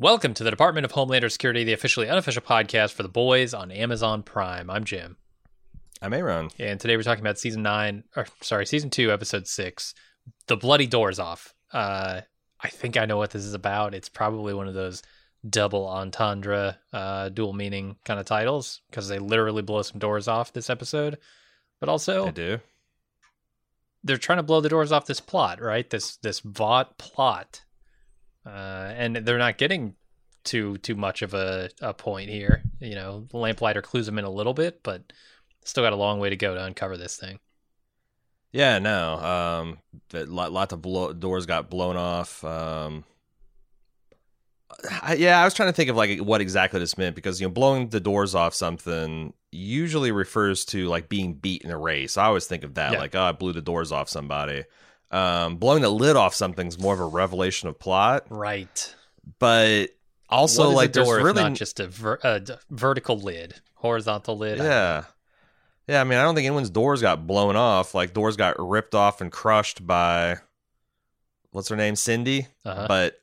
Welcome to the Department of Homeland Security, the officially unofficial podcast for the boys on Amazon Prime. I'm Jim. I'm Aaron. And today we're talking about season nine, or sorry, season two, episode six, The Bloody Doors Off. Uh, I think I know what this is about. It's probably one of those double entendre, uh, dual meaning kind of titles because they literally blow some doors off this episode. But also, I do. they're trying to blow the doors off this plot, right? This this Vought plot, uh, and they're not getting too too much of a, a point here. You know, the lamplighter clues them in a little bit, but still got a long way to go to uncover this thing. Yeah, no. Um, that lot, lots of blow, doors got blown off. Um, I, yeah, I was trying to think of like what exactly this meant because you know blowing the doors off something usually refers to like being beat in a race. I always think of that Yeah. like oh I blew the doors off somebody. Um, blowing the lid off something's more of a revelation of plot, Right. but also like there's really not just a, ver- a d- vertical lid, horizontal lid. Yeah. Yeah, I mean, I don't think anyone's doors got blown off. Like, doors got ripped off and crushed by, what's her name? Cindy? Uh-huh. But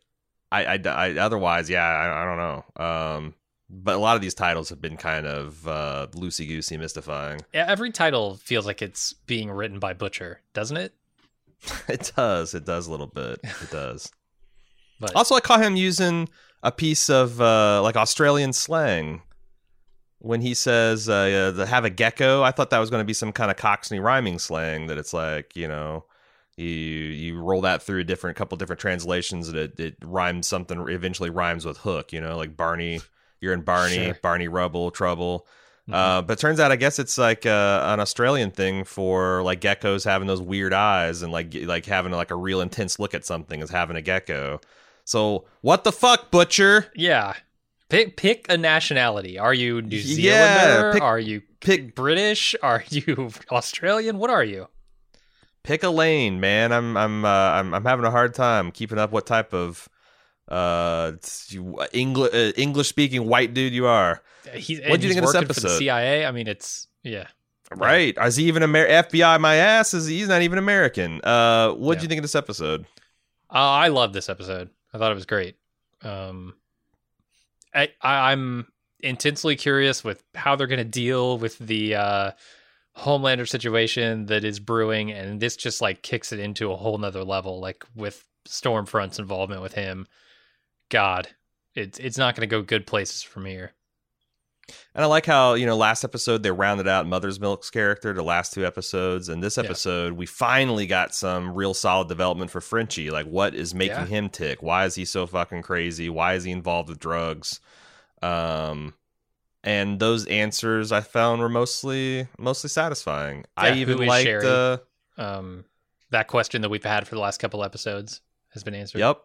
I, I, I- otherwise, yeah, I, I don't know. Um, but a lot of these titles have been kind of uh, loosey goosey, mystifying. Yeah, every title feels like it's being written by Butcher, doesn't it? it does. It does a little bit. It does. But also, I caught him using a piece of uh, like Australian slang when he says uh, uh, have a gecko. I thought that was going to be some kind of Cockney rhyming slang that it's like you know you you roll that through a different couple different translations and it, it rhymes something eventually rhymes with hook. You know, like Barney. You're in Barney, Sure. Barney Rubble, Trouble. Uh, but turns out, I guess it's like uh, an Australian thing for like geckos having those weird eyes and like like having like a real intense look at something is having a gecko. So what the fuck, butcher? yeah, pick pick a nationality. Are you New Yeah, Zealander? pick- are you Pick British? Are you Australian? What are you? pick a lane, man. I'm I'm uh, I'm I'm having a hard time keeping up what type of uh English uh, English speaking white dude you are. He's, what do you think of this For the episode? CIA. I mean, it's yeah. Right? Is he even Amer- FBI? My ass is he's not even American. Uh, what do Yeah. you think of this episode? Uh, I love this episode. I thought it was great. Um, I, I I'm intensely curious with how they're going to deal with the uh, Homelander situation that is brewing, and this just like kicks it into a whole nother level. Like with Stormfront's involvement with him, God, it's it's not going to go good places from here. And I like how, you know, last episode they rounded out Mother's Milk's character the last two episodes. And this Yeah. episode, we finally got some real solid development for Frenchie. Like, what is making Yeah. him tick? Why is he so fucking crazy? Why is he involved with drugs? Um, and those answers I found were mostly mostly satisfying. I Yeah, who even liked Cherie? uh Um, that question that we've had for the last couple episodes has been answered. Yep.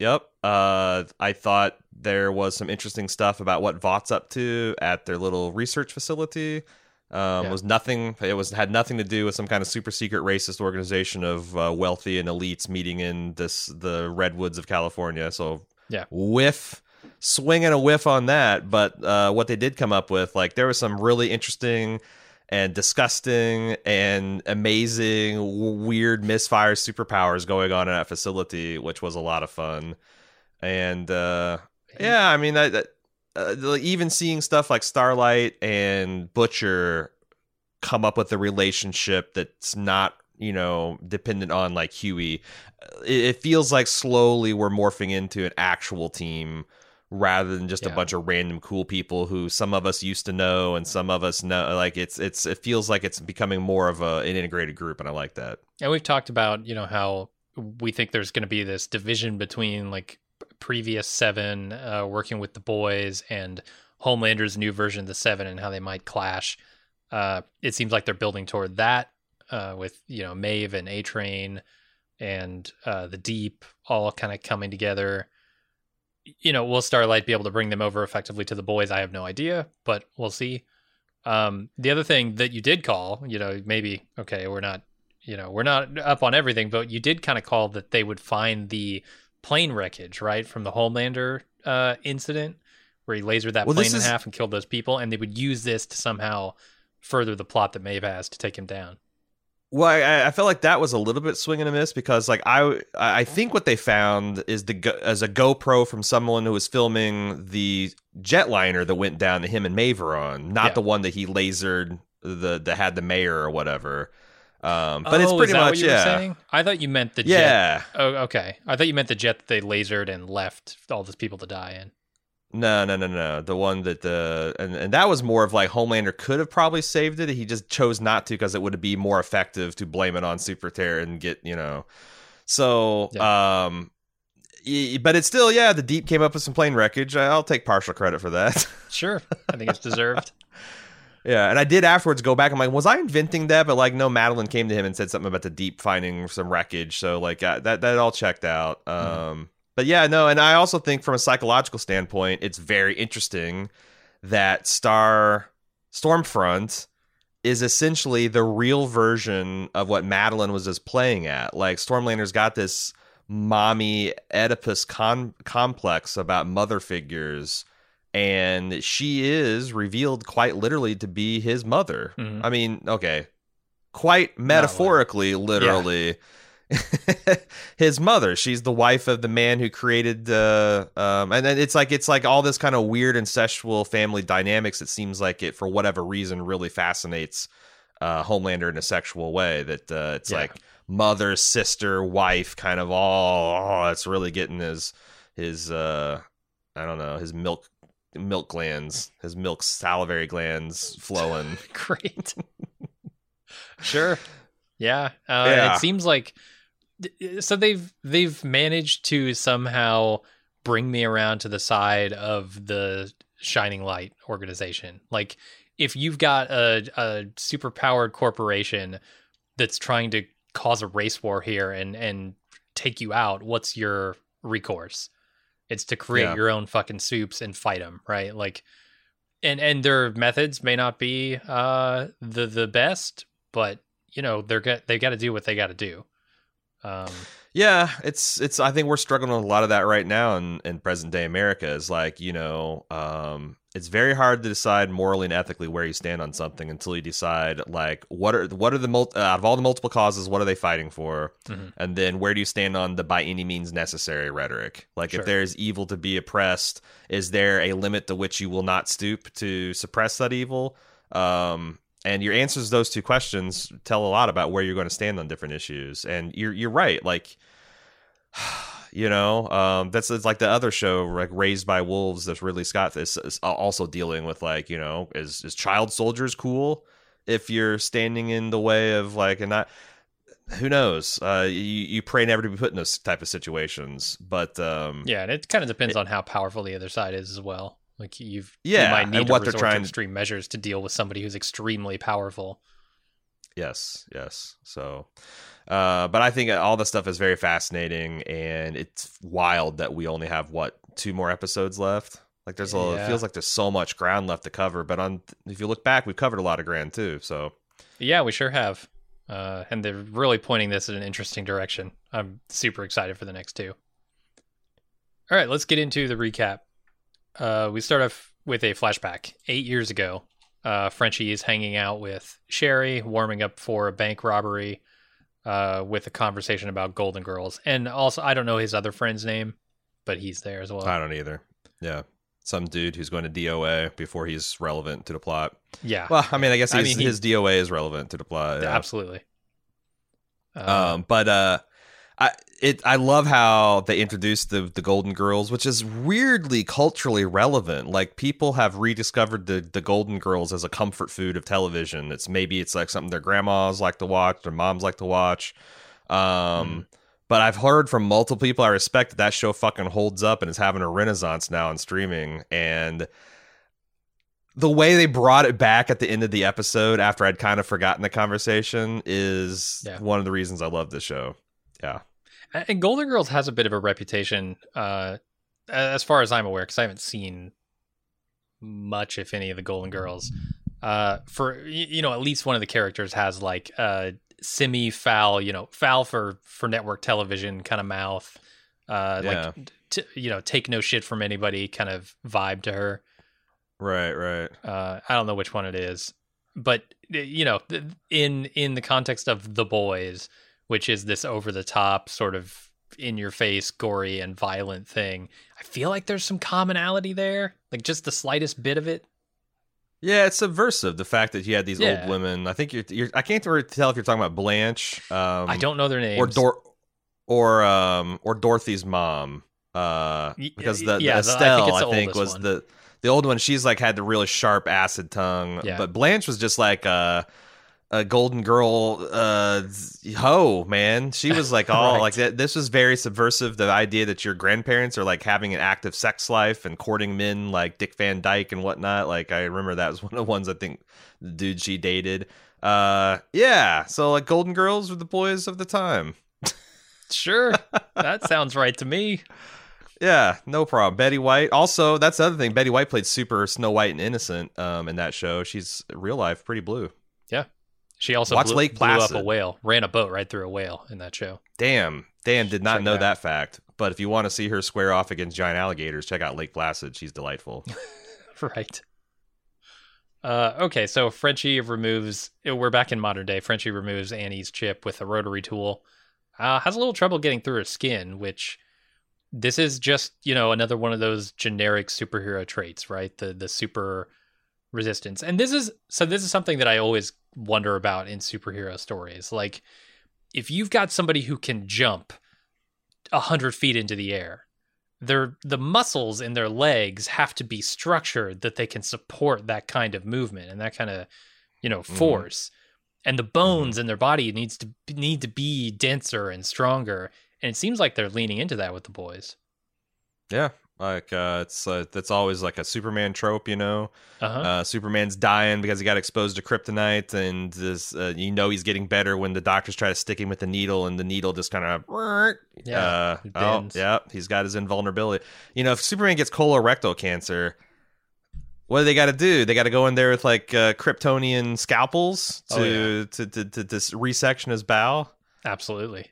Yep. Uh, I thought there was some interesting stuff about what Vought's up to at their little research facility. Um, Yeah. Was nothing. It was had nothing to do with some kind of super secret racist organization of uh, wealthy and elites meeting in this the redwoods of California. So Yeah. whiff, swinging a whiff on that. But uh, what they did come up with, like there was some really interesting and disgusting and amazing weird misfire superpowers going on in that facility which was a lot of fun. And uh yeah i mean uh, even seeing stuff like starlight and butcher come up with a relationship that's not you know dependent on like huey uh, it, it feels like slowly we're morphing into an actual team rather than just a bunch of random cool people who some of us used to know and some of us know like it's it's it feels like it's becoming more of a, an integrated group and i like that And we've talked about, you know, how we think there's going to be this division between like previous seven uh, working with the boys and Homelander's new version of the seven and how they might clash. Uh, it seems like they're building toward that uh, with, you know, Maeve and A Train and uh, the Deep all kind of coming together. You know, will Starlight be able to bring them over effectively to the boys? I have no idea, but we'll see. Um, the other thing that you did call, you know, maybe okay, we're not you know, we're not up on everything, but you did kind of call that they would find the plane wreckage, right, from the Homelander uh, incident where he lasered that Well, plane in is- half and killed those people, and they would use this to somehow further the plot that Maeve has to take him down. Well, I, I felt like that was a little bit swing and a miss because, like, I I think what they found is the as a GoPro from someone who was filming the jetliner that went down to him and Maeve were on, not Yeah. the one that he lasered the that had the mayor or whatever. Um, but Oh, it's pretty much what you were yeah, saying? I thought you meant the jet. yeah. Oh, okay. I thought you meant the jet that they lasered and left all those people to die in. No, no, no, no. The one that the and, and that was more of like Homelander could have probably saved it. He just chose not to because it would be more effective to blame it on Super Terror and get you know. So, um, but it's still yeah. The Deep came up with some plane wreckage. I'll take partial credit for that. Sure, I think it's deserved. yeah, and I did afterwards go back. I'm like, was I inventing that? But like, no, Madeline came to him and said something about the Deep finding some wreckage. So like uh, that that all checked out. Um, but yeah, no, and I also think from a psychological standpoint, it's very interesting that Star Stormfront is essentially the real version of what Madeline was just playing at. Like Stormlander's got this mommy Oedipus con- complex about mother figures, and she is revealed quite literally to be his mother. Mhm. I mean, okay, quite metaphorically, literally. his mother she's the wife of the man who created uh um and then it's like it's like all this kind of weird incestual family dynamics it seems like it for whatever reason really fascinates uh homelander in a sexual way that uh it's Yeah. like mother sister wife kind of all oh, it's really getting his his uh i don't know his milk milk glands his milk salivary glands flowing Great. sure. Yeah. Uh, Yeah. It seems like so they've they've managed to somehow bring me around to the side of the Shining Light organization. Like if you've got a a super powered corporation that's trying to cause a race war here and and take you out, what's your recourse? It's to create Yeah. your own fucking soups and fight them, right? Like and and their methods may not be uh the the best, but you know they're got they got to do what they got to do. Um, Yeah, it's it's. I think we're struggling with a lot of that right now in in present day America. Is like you know, um, it's very hard to decide morally and ethically where you stand on something until you decide like what are what are the mul- out of all the multiple causes, what are they fighting for, Mhm. and then where do you stand on the by any means necessary rhetoric? Like Sure. if there's evil to be oppressed, is there a limit to which you will not stoop to suppress that evil? Um, and your answers to those two questions tell a lot about where you're going to stand on different issues. And you're you're right. Like, you know, um, that's it's like the other show, like Raised by Wolves, that's Ridley Scott is, is also dealing with like, you know, is is child soldiers cool if you're standing in the way of like and not. Who knows? Uh, you you pray never to be put in those type of situations, but um, yeah, and it kind of depends on how powerful the other side is as well. Like you've Yeah, you might and need to what they're resort trying to to- extreme measures to deal with somebody who's extremely powerful. Yes, yes. So, uh, but I think all the stuff is very fascinating, and it's wild that we only have what two more episodes left. Like there's a, it feels like there's so much ground left to cover. But on, if you look back, we've covered a lot of ground too. So Yeah, we sure have. Uh, and they're really pointing this in an interesting direction. I'm super excited for the next two. All right, let's get into the recap. Uh, we start off with a flashback. Eight years ago, uh, Frenchie is hanging out with Cherie, warming up for a bank robbery uh, with a conversation about Golden Girls. And also, I don't know his other friend's name, but he's there as well. I don't either. Yeah, some dude who's going to DOA before he's relevant to the plot. yeah, Well, I mean, I guess I his, mean, he- his DOA is relevant to the plot. yeah. absolutely. Uh, Um, but uh, I it I love how they introduced the the Golden Girls, which is weirdly culturally relevant. Like people have rediscovered the the Golden Girls as a comfort food of television. It's maybe it's like something their grandmas like to watch, their moms like to watch. Um, but I've heard from multiple people I respect that that show fucking holds up and is having a renaissance now on streaming and. The way they brought it back at the end of the episode after I'd kind of forgotten the conversation is Yeah. one of the reasons I love this show. Yeah. And Golden Girls has a bit of a reputation, uh, as far as I'm aware, because I haven't seen much, if any, of the Golden Girls. Uh, for you know, at least one of the characters has like a semi foul, you know, foul for for network television kind of mouth. Uh, Yeah. like t- you know, take no shit from anybody kind of vibe to her. Right, right. Uh, I don't know which one it is. but you know, in in the context of the boys, which is this over the top sort of in your face, gory and violent thing, I feel like there's some commonality there, like just the slightest bit of it. Yeah, it's subversive. The fact that you had these Yeah. old women. I think you're, you're. I can't really tell if you're talking about Blanche. Um, I don't know their names. or Dor or um or Dorothy's mom. Uh, because the, yeah, the the- I think Estelle, I think, was one. the the old one. She's like had the really sharp acid tongue, Yeah. but Blanche was just like a a golden girl uh hoe man she was like all Right. like that this was very subversive the idea that your grandparents are like having an active sex life and courting men like dick van dyke and whatnot like i remember that was one of the ones i think the dude she dated uh yeah so like golden girls were the boys of the time Sure, that sounds right to me. Yeah, no problem. Betty White. Also, that's the other thing. Betty White played super Snow White and Innocent um, in that show. She's real life pretty blue. She also Watch blew, Lake blew up a whale, ran a boat right through a whale in that show. Damn, Dan did not Check know that fact. But if you want to see her square off against giant alligators, check out Lake Placid. She's delightful. right. Uh, okay, so Frenchie removes. We're back in modern day. Frenchie removes Annie's chip with a rotary tool. Uh, has a little trouble getting through her skin, which this is just you know another one of those generic superhero traits, right? The the super resistance, and this is so. This is something that I always wonder about in superhero stories. Like, if you've got somebody who can jump a hundred feet into the air, their the muscles in their legs have to be structured that they can support that kind of movement and that kind of you know Mhm. force and the bones in their body needs to need to be denser and stronger and it seems like they're leaning into that with the boys yeah, like uh, it's uh, that's always like a Superman trope, you know. uh-huh Uh, Superman's dying because he got exposed to kryptonite, and this, uh, you know he's getting better when the doctors try to stick him with the needle, and the needle just kind of yeah Uh, oh, yeah, he's got his invulnerability. You know, if Superman gets colorectal cancer, what do they got to do? They got to go in there with like uh, Kryptonian scalpels to, Oh, yeah. to, to to to resection his bowel. absolutely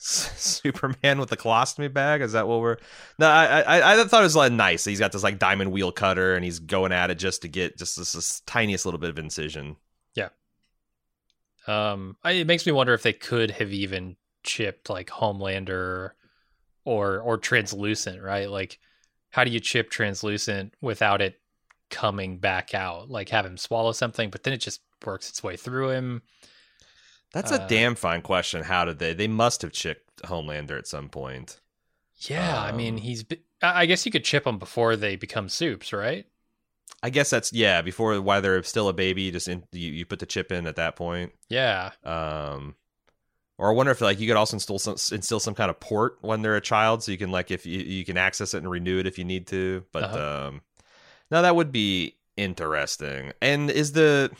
Superman with the colostomy bag? Is that what we're? No, I I, I thought it was like nice. He's got this like diamond wheel cutter, and he's going at it just to get just this, this tiniest little bit of incision. Yeah. Um I, it makes me wonder if they could have even chipped like homelander or or translucent right like how do you chip translucent without it coming back out like have him swallow something but then it just works its way through him That's a Uh, damn fine question. How did they? They must have chipped Homelander at some point. yeah i mean Um, he's i guess you could chip them before they become soups right I guess that's yeah. Before while they're still a baby, you just in, you, you put the chip in at that point. yeah Um, or I wonder if like you could also instill some instill some kind of port when they're a child, so you can like if you you can access it and renew it if you need to. But Uh-huh. um, now that would be interesting. And is the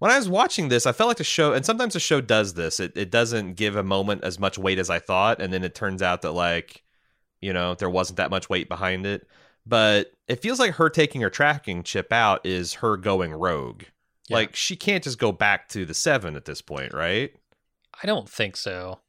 when I was watching this, I felt like the show, and sometimes the show does this. It it doesn't give a moment as much weight as I thought, and then it turns out that like, you know, there wasn't that much weight behind it. But it feels like her taking her tracking chip out is her going rogue. Yeah. Like she can't just go back to the seven at this point, right? i don't think so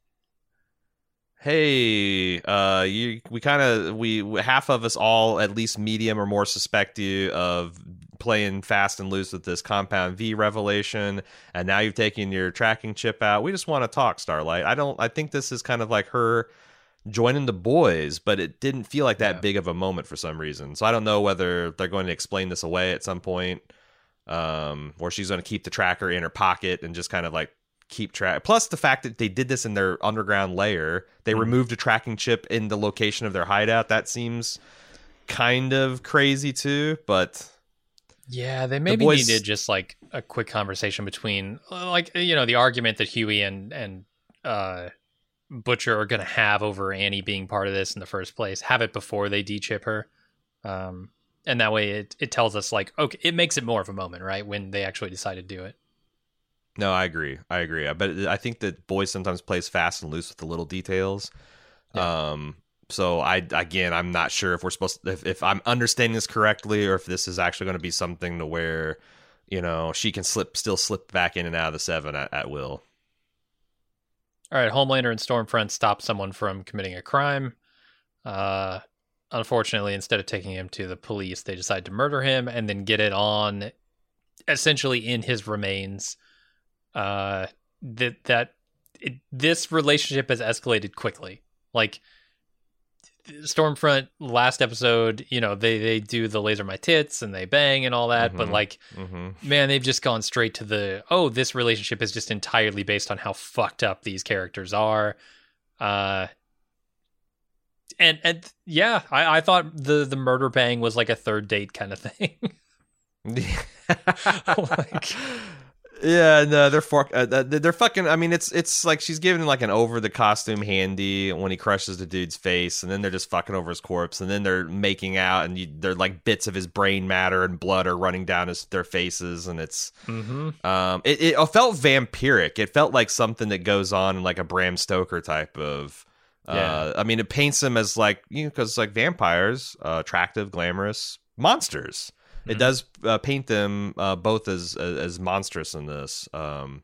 Hey, uh, you we kind of we half of us all at least medium or more suspect you of playing fast and loose with this compound V revelation, and now you've taken your tracking chip out. We just want to talk, Starlight. I don't. I think this is kind of like her joining the boys, but it didn't feel like that Yeah. big of a moment for some reason. So I don't know whether they're going to explain this away at some point, um, or she's going to keep the tracker in her pocket and just kind of like keep track. Plus the fact that they did this in their underground layer, they Mhm. removed a tracking chip in the location of their hideout. That seems kind of crazy too, but Yeah, they maybe boys- needed just like a quick conversation between, like you know, the argument that Huey and and uh, Butcher are going to have over Annie being part of this in the first place. Have it before they de-chip her, um, and that way it it tells us like okay, it makes it more of a moment, right, when they actually decide to do it. no, I agree. I agree. But I think that boys sometimes plays fast and loose with the little details. Um so I again I'm not sure if we're supposed to, if, if I'm understanding this correctly or if this is actually going to be something to where you know she can slip still slip back in and out of the 7 at, at will. All right, Homelander and Stormfront stop someone from committing a crime. Uh, unfortunately, instead of taking him to the police, they decide to murder him and then get it on essentially in his remains. Uh, that that it, this relationship has escalated quickly. Like Stormfront last episode, you know, they they do the laser my tits and they bang and all that, but Mhm. like Mm-hmm. man, they've just gone straight to the oh, this relationship is just entirely based on how fucked up these characters are. Uh and and yeah, I, I thought the the murder bang was like a third date kind of thing. Like- yeah, no, they're fuck, uh, they're fucking. I mean, it's it's like she's giving him like an over the costume handy when he crushes the dude's face, and then they're just fucking over his corpse, and then they're making out, and you, they're like bits of his brain matter and blood are running down his their faces, and it's mm-hmm. um, it, it felt vampiric. It felt like something that goes on in like a Bram Stoker type of. Uh, Yeah. I mean, it paints them as like you know, because it's like vampires, uh, attractive, glamorous monsters. It Mhm. does uh, paint them uh, both as, as as monstrous in this. Um,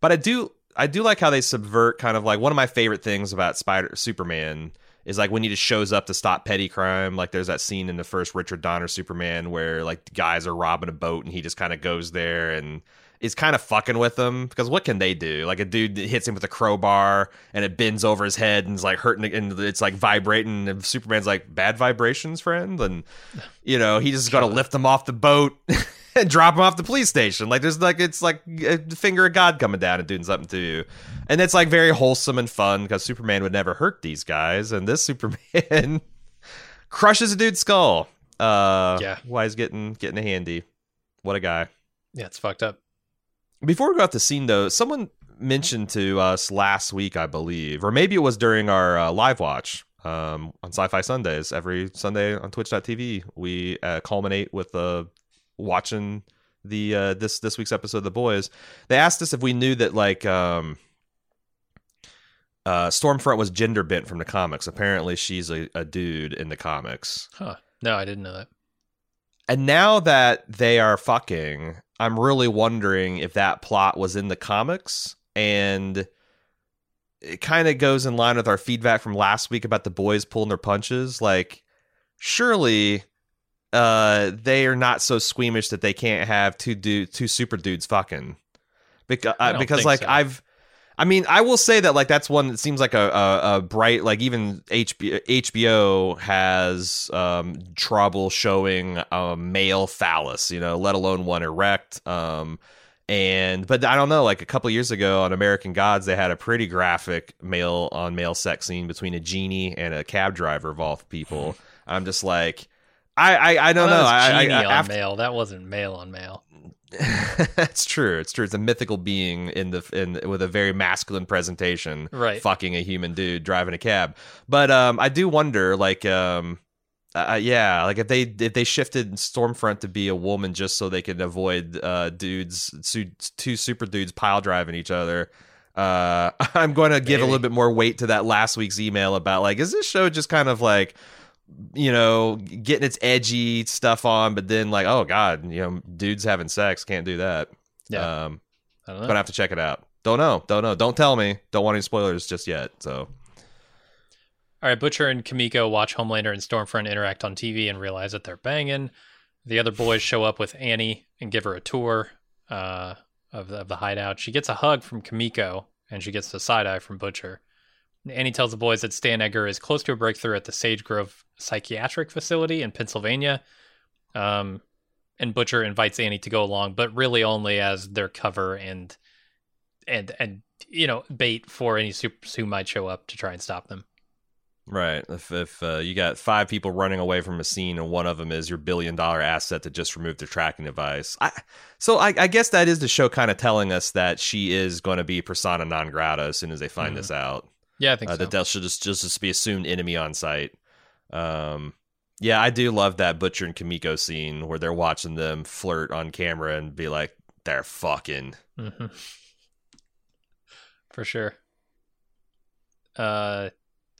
but I do I do like how they subvert kind of like one of my favorite things about Spider Superman is like when he just shows up to stop petty crime. Like there's that scene in the first Richard Donner Superman where like guys are robbing a boat and he just kind of goes there and is kind of fucking with them because what can they do? Like a dude hits him with a crowbar and it bends over his head and is like hurting and it's like vibrating and Superman's like bad vibrations, friend, and you know he just got to lift him off the boat. and drop him off the police station. Like there's like it's like a finger of God coming down and doing something to you, and it's like very wholesome and fun because Superman would never hurt these guys, and this Superman crushes a dude's skull. Uh, Yeah. why he's getting getting a handy. What a guy. Yeah, it's fucked up. Before we go out the scene, though, someone mentioned to us last week, I believe, or maybe it was during our uh, live watch um, on Sci-Fi Sundays. Every Sunday on Twitch.tv, we uh, culminate with uh, watching the uh, this this week's episode of The Boys. They asked us if we knew that like um, uh, Stormfront was gender bent from the comics. Apparently, she's a, a dude in the comics. Huh. No, I didn't know that. And now that they are fucking, I'm really wondering if that plot was in the comics and it kind of goes in line with our feedback from last week about the boys pulling their punches. Like, surely uh they are not so squeamish that they can't have two dude two super dudes fucking because uh, because like so. I've I mean, I will say that like that's one that seems like a, a, a bright like even HBO, HBO has um, trouble showing a male phallus, you know, let alone one erect. Um, and but I don't know, like a couple years ago on American Gods, they had a pretty graphic male on male sex scene between a genie and a cab driver of all people. I'm just like, I I, I don't Well, know. I, I, genie I, on after, male. That wasn't male on male. it's true. It's true. It's a mythical being in the in with a very masculine presentation, Right. Fucking a human dude driving a cab. But um, I do wonder, like, um, uh, yeah, like if they if they shifted Stormfront to be a woman just so they could avoid uh dudes su- two super dudes pile driving each other. Uh, I'm going to give a little bit more weight to that last week's email about like, is this show just kind of like you know, getting its edgy stuff on, but then like, oh god, you know, dudes having sex can't do that. Yeah. Um, I don't know. gonna have to check it out. Don't know, don't know, don't tell me. Don't want any spoilers just yet. So All right, Butcher and Kimiko watch Homelander and Stormfront interact on TV and realize that they're banging. The other boys show up with Annie and give her a tour uh, of, the, of the hideout. She gets a hug from Kimiko and she gets the side eye from Butcher. Annie tells the boys that Stan Edgar is close to a breakthrough at the Sage Grove Psychiatric Facility in Pennsylvania. Um, and Butcher invites Annie to go along, but really only as their cover and and and you know bait for any supers who might show up to try and stop them. right, if if uh, you got five people running away from a scene and one of them is your billion dollar asset that just removed their tracking device, I so I, I guess that is the show kind of telling us that she is going to be persona non grata as soon as they find Mhm. this out. Yeah, I think uh, so. that they'll should just, just just be assumed enemy on site. Um, yeah, I do love that Butcher and Kimiko scene where they're watching them flirt on camera and be like, "They're fucking." hmm For sure. Uh,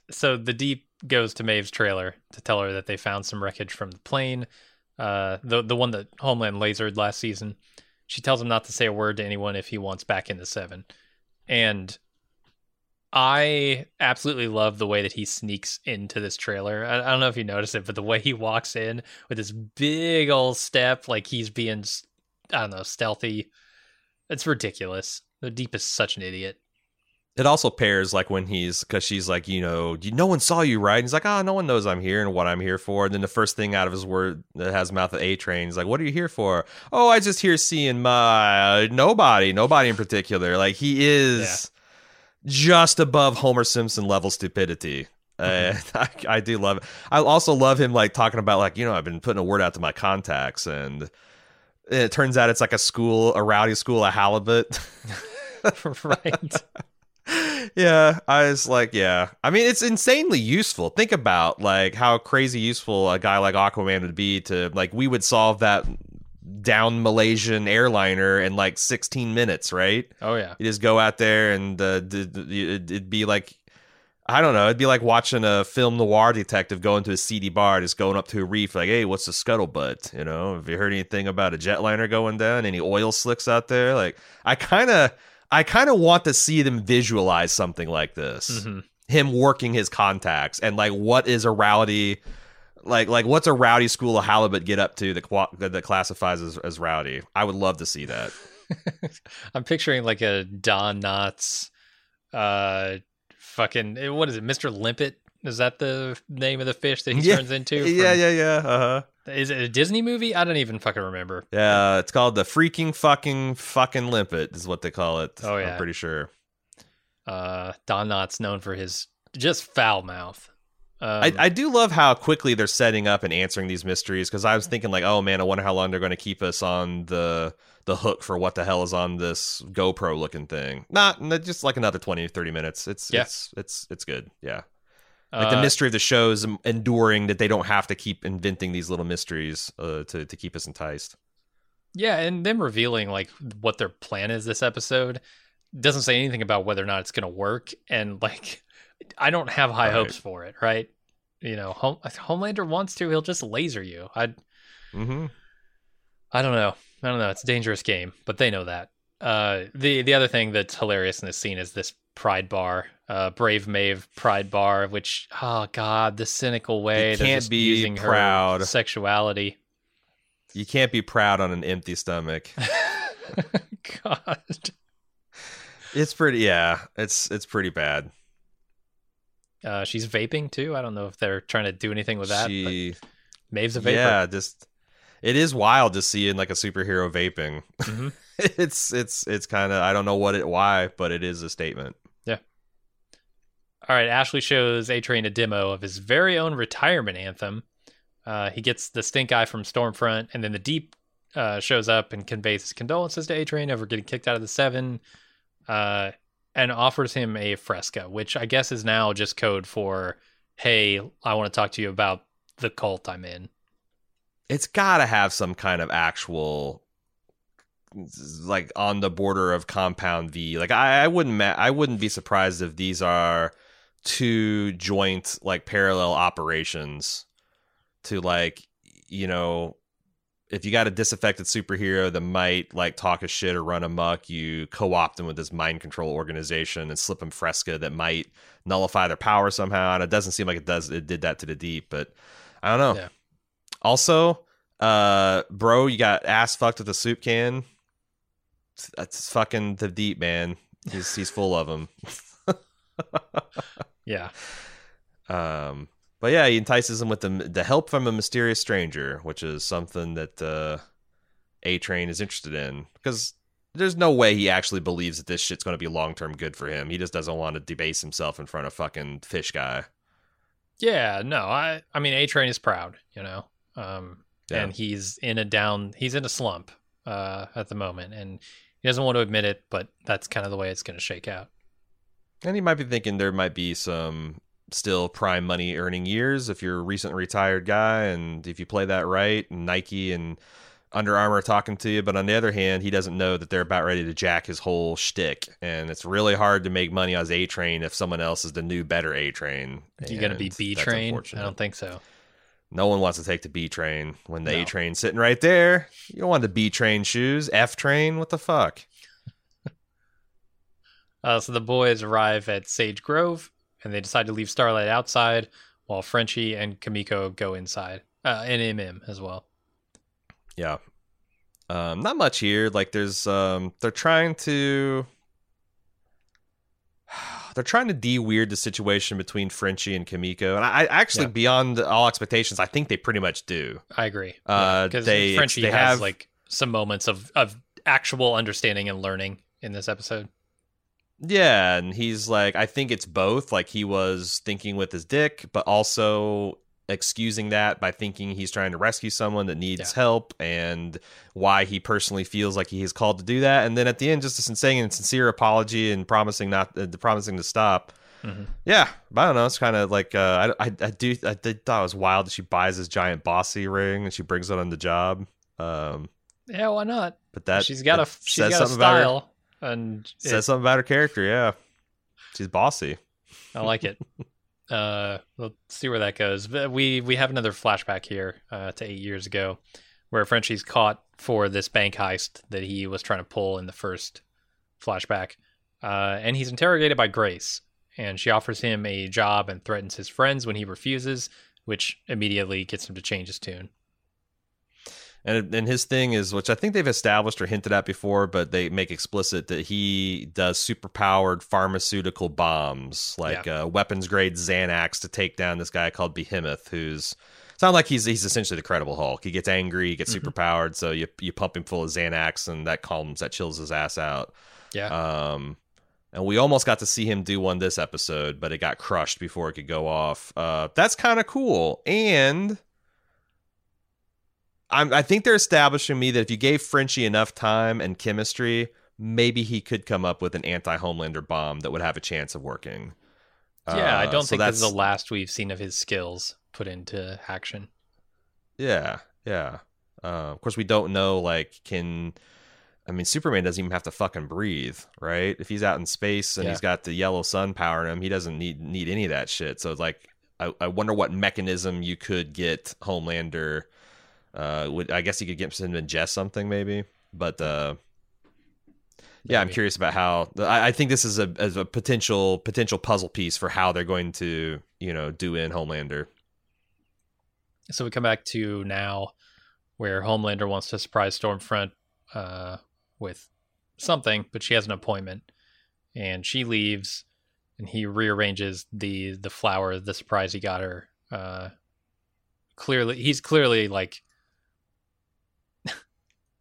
so the deep goes to Maeve's trailer to tell her that they found some wreckage from the plane, uh, the the one that Homeland lasered last season. She tells him not to say a word to anyone if he wants back in the seven, and I absolutely love the way that he sneaks into this trailer. I, I don't know if you noticed it, but the way he walks in with this big old step, like he's being, I don't know, stealthy. It's ridiculous. The Deep is such an idiot. It also pairs like when he's because she's like, you know, no one saw you, right? And he's like, oh, no one knows I'm here and what I'm here for. And then the first thing out of his word that has mouth of A train, he's like, what are you here for? Oh, I just here seeing my nobody, nobody in particular. Like he is just above Homer Simpson level stupidity. Uh, I, I do love it. I also love him like talking about like you know I've been putting a word out to my contacts and it turns out it's like a school, a rowdy school a halibut. right. yeah, I was like, yeah. I mean, it's insanely useful. Think about like how crazy useful a guy like Aquaman would be to like we would solve that down Malaysian airliner in like 16 minutes, right? Oh yeah. You just go out there and uh, it'd be like I don't know. It'd be like watching a film noir detective going to a seedy bar, just going up to a reef, like, "Hey, what's the scuttlebutt? You know, have you heard anything about a jetliner going down? Any oil slicks out there?" Like, I kind of, I kind of want to see them visualize something like this. Mm-hmm. Him working his contacts and like, what is a rowdy, like, like what's a rowdy school of halibut get up to that qua- that classifies as, as rowdy? I would love to see that. I'm picturing like a Don Knotts, uh, fucking eh, what is it, Mr. Limpet? Is that the name of the fish that he Yeah. turns into? yeah, yeah, yeah. Uh huh. Is it a Disney movie? I don't even fucking remember. Yeah, it's called the freaking fucking fucking limpet is what they call it. Oh, yeah. I'm pretty sure. Uh, Don Knotts known for his just foul mouth. Um, I, I do love how quickly they're setting up and answering these mysteries because I was thinking like, oh man, I wonder how long they're going to keep us on the the hook for what the hell is on this GoPro looking thing. Not not- just like another 20 30 minutes. It's Yeah. it's it's it's good. Yeah. Like the uh, mystery of the show is enduring that they don't have to keep inventing these little mysteries uh, to to keep us enticed. Yeah, and them revealing like what their plan is this episode doesn't say anything about whether or not it's going to work. And like, I don't have high Right. hopes for it, right? You know, Home, Homelander wants to, he'll just laser you. I, Mm-hmm. I don't know. I don't know. It's a dangerous game, but they know that. Uh, the the other thing that's hilarious in this scene is this Pride bar, uh, Brave Maeve Pride bar, which oh god, the cynical way You can't be using proud. her sexuality. You can't be proud on an empty stomach. god. It's pretty yeah, it's it's pretty bad. Uh, she's vaping too. I don't know if they're trying to do anything with that. she Maeve's a vapor. Yeah, just it is wild to see in like a superhero vaping. Mhm. it's it's it's kind of I don't know what it why, but it is a statement. Yeah. All right. Ashley shows A Train a demo of his very own retirement anthem. Uh, he gets the stink eye from Stormfront, and then the Deep uh, shows up and conveys his condolences to A Train over getting kicked out of the Seven, uh, and offers him a fresca, which I guess is now just code for, "Hey, I want to talk to you about the cult I'm in." It's got to have some kind of actual like on the border of compound V. Like I, I wouldn't ma- I wouldn't be surprised if these are two joint like parallel operations to like you know if you got a disaffected superhero that might like talk a shit or run amok, you co-opt them with this mind control organization and slip them fresca that might nullify their power somehow. And it doesn't seem like it does. It did that to the deep, but I don't know. Yeah. Also, uh, bro, you got ass fucked with a soup can. That's fucking the deep man. He's he's full of them. Yeah. Um, but yeah, he entices him with the the help from a mysterious stranger, which is something that uh, A Train is interested in because there's no way he actually believes that this shit's going to be long term good for him. He just doesn't want to debase himself in front of fucking fish guy. Yeah, no, I I mean A Train is proud, you know. Um Yeah. and he's in a down he's in a slump uh at the moment and he doesn't want to admit it, but that's kind of the way it's going to shake out. And he might be thinking there might be some still prime money earning years if you're a recent retired guy and if you play that right and Nike and Under Armour are talking to you, but on the other hand, he doesn't know that they're about ready to jack his whole shtick, and it's really hard to make money as A Train if someone else is the new better A Train. You going to be B Train? I don't think so. No one wants to take the B Train when the No. A Train's sitting right there. You don't want the B Train shoes. F Train, what the fuck? Uh, so the boys arrive at Sage Grove and they decide to leave Starlight outside while Frenchie and Kimiko go inside. Uh, and MM as well. Yeah. Um, not much here. Like there's um, they're trying to they're trying to de-weird the situation between Frenchie and Kimiko, and I, I actually, Yeah. beyond all expectations, I think they pretty much do. I agree. Uh, because they- Frenchie they has have- like some moments of of actual understanding and learning in this episode. Yeah, and he's like, I think it's both. Like he was thinking with his dick, but also excusing that by thinking he's trying to rescue someone that needs Yeah. help, and why he personally feels like he is called to do that. And then at the end, just a saying a sincere apology and promising not, uh, promising to stop. Mhm. Yeah, but I don't know. It's kind of like uh, I, I, I do. I did thought it was wild that she buys this giant bossy ring and she brings it on the job. Um, Yeah, why not? but that she's got that a she's got a something about her- style, and says something about her character. Yeah, she's bossy. I like it. uh, we'll see where that goes. But we we have another flashback here uh, to eight years ago, where Frenchie's caught for this bank heist that he was trying to pull in the first flashback, uh, and he's interrogated by Grace, and she offers him a job and threatens his friends when he refuses, which immediately gets him to change his tune. And and his thing is, which I think they've established or hinted at before, but they make explicit that he does super powered pharmaceutical bombs, like uh, weapons grade Xanax, to take down this guy called Behemoth, who's sound like he's he's essentially the Credible Hulk. He gets angry, he gets Mhm. super powered, so you you pump him full of Xanax, and that calms that chills his ass out. Yeah, Um, and we almost got to see him do one this episode, but it got crushed before it could go off. Uh, that's kind of cool. And I'm, I think they're establishing me that if you gave Frenchie enough time and chemistry, maybe he could come up with an anti-Homelander bomb that would have a chance of working. yeah. I Uh, don't so think this is the last we've seen of his skills put into action. Yeah, yeah. Uh, of course, we don't know. Like, can I mean, Superman doesn't even have to fucking breathe, right? If he's out in space and Yeah. he's got the yellow sun powering him, he doesn't need need any of that shit. So, like, I, I wonder what mechanism you could get Homelander. Uh, would I guess you could get him to ingest something, maybe. But uh, yeah, I'm curious about how. I, I think this is a as a potential potential puzzle piece for how they're going to you know do in Homelander. So we come back to now where Homelander wants to surprise Stormfront uh, with something, but she has an appointment and she leaves and he rearranges the the flower, the surprise he got her. Uh, clearly he's clearly like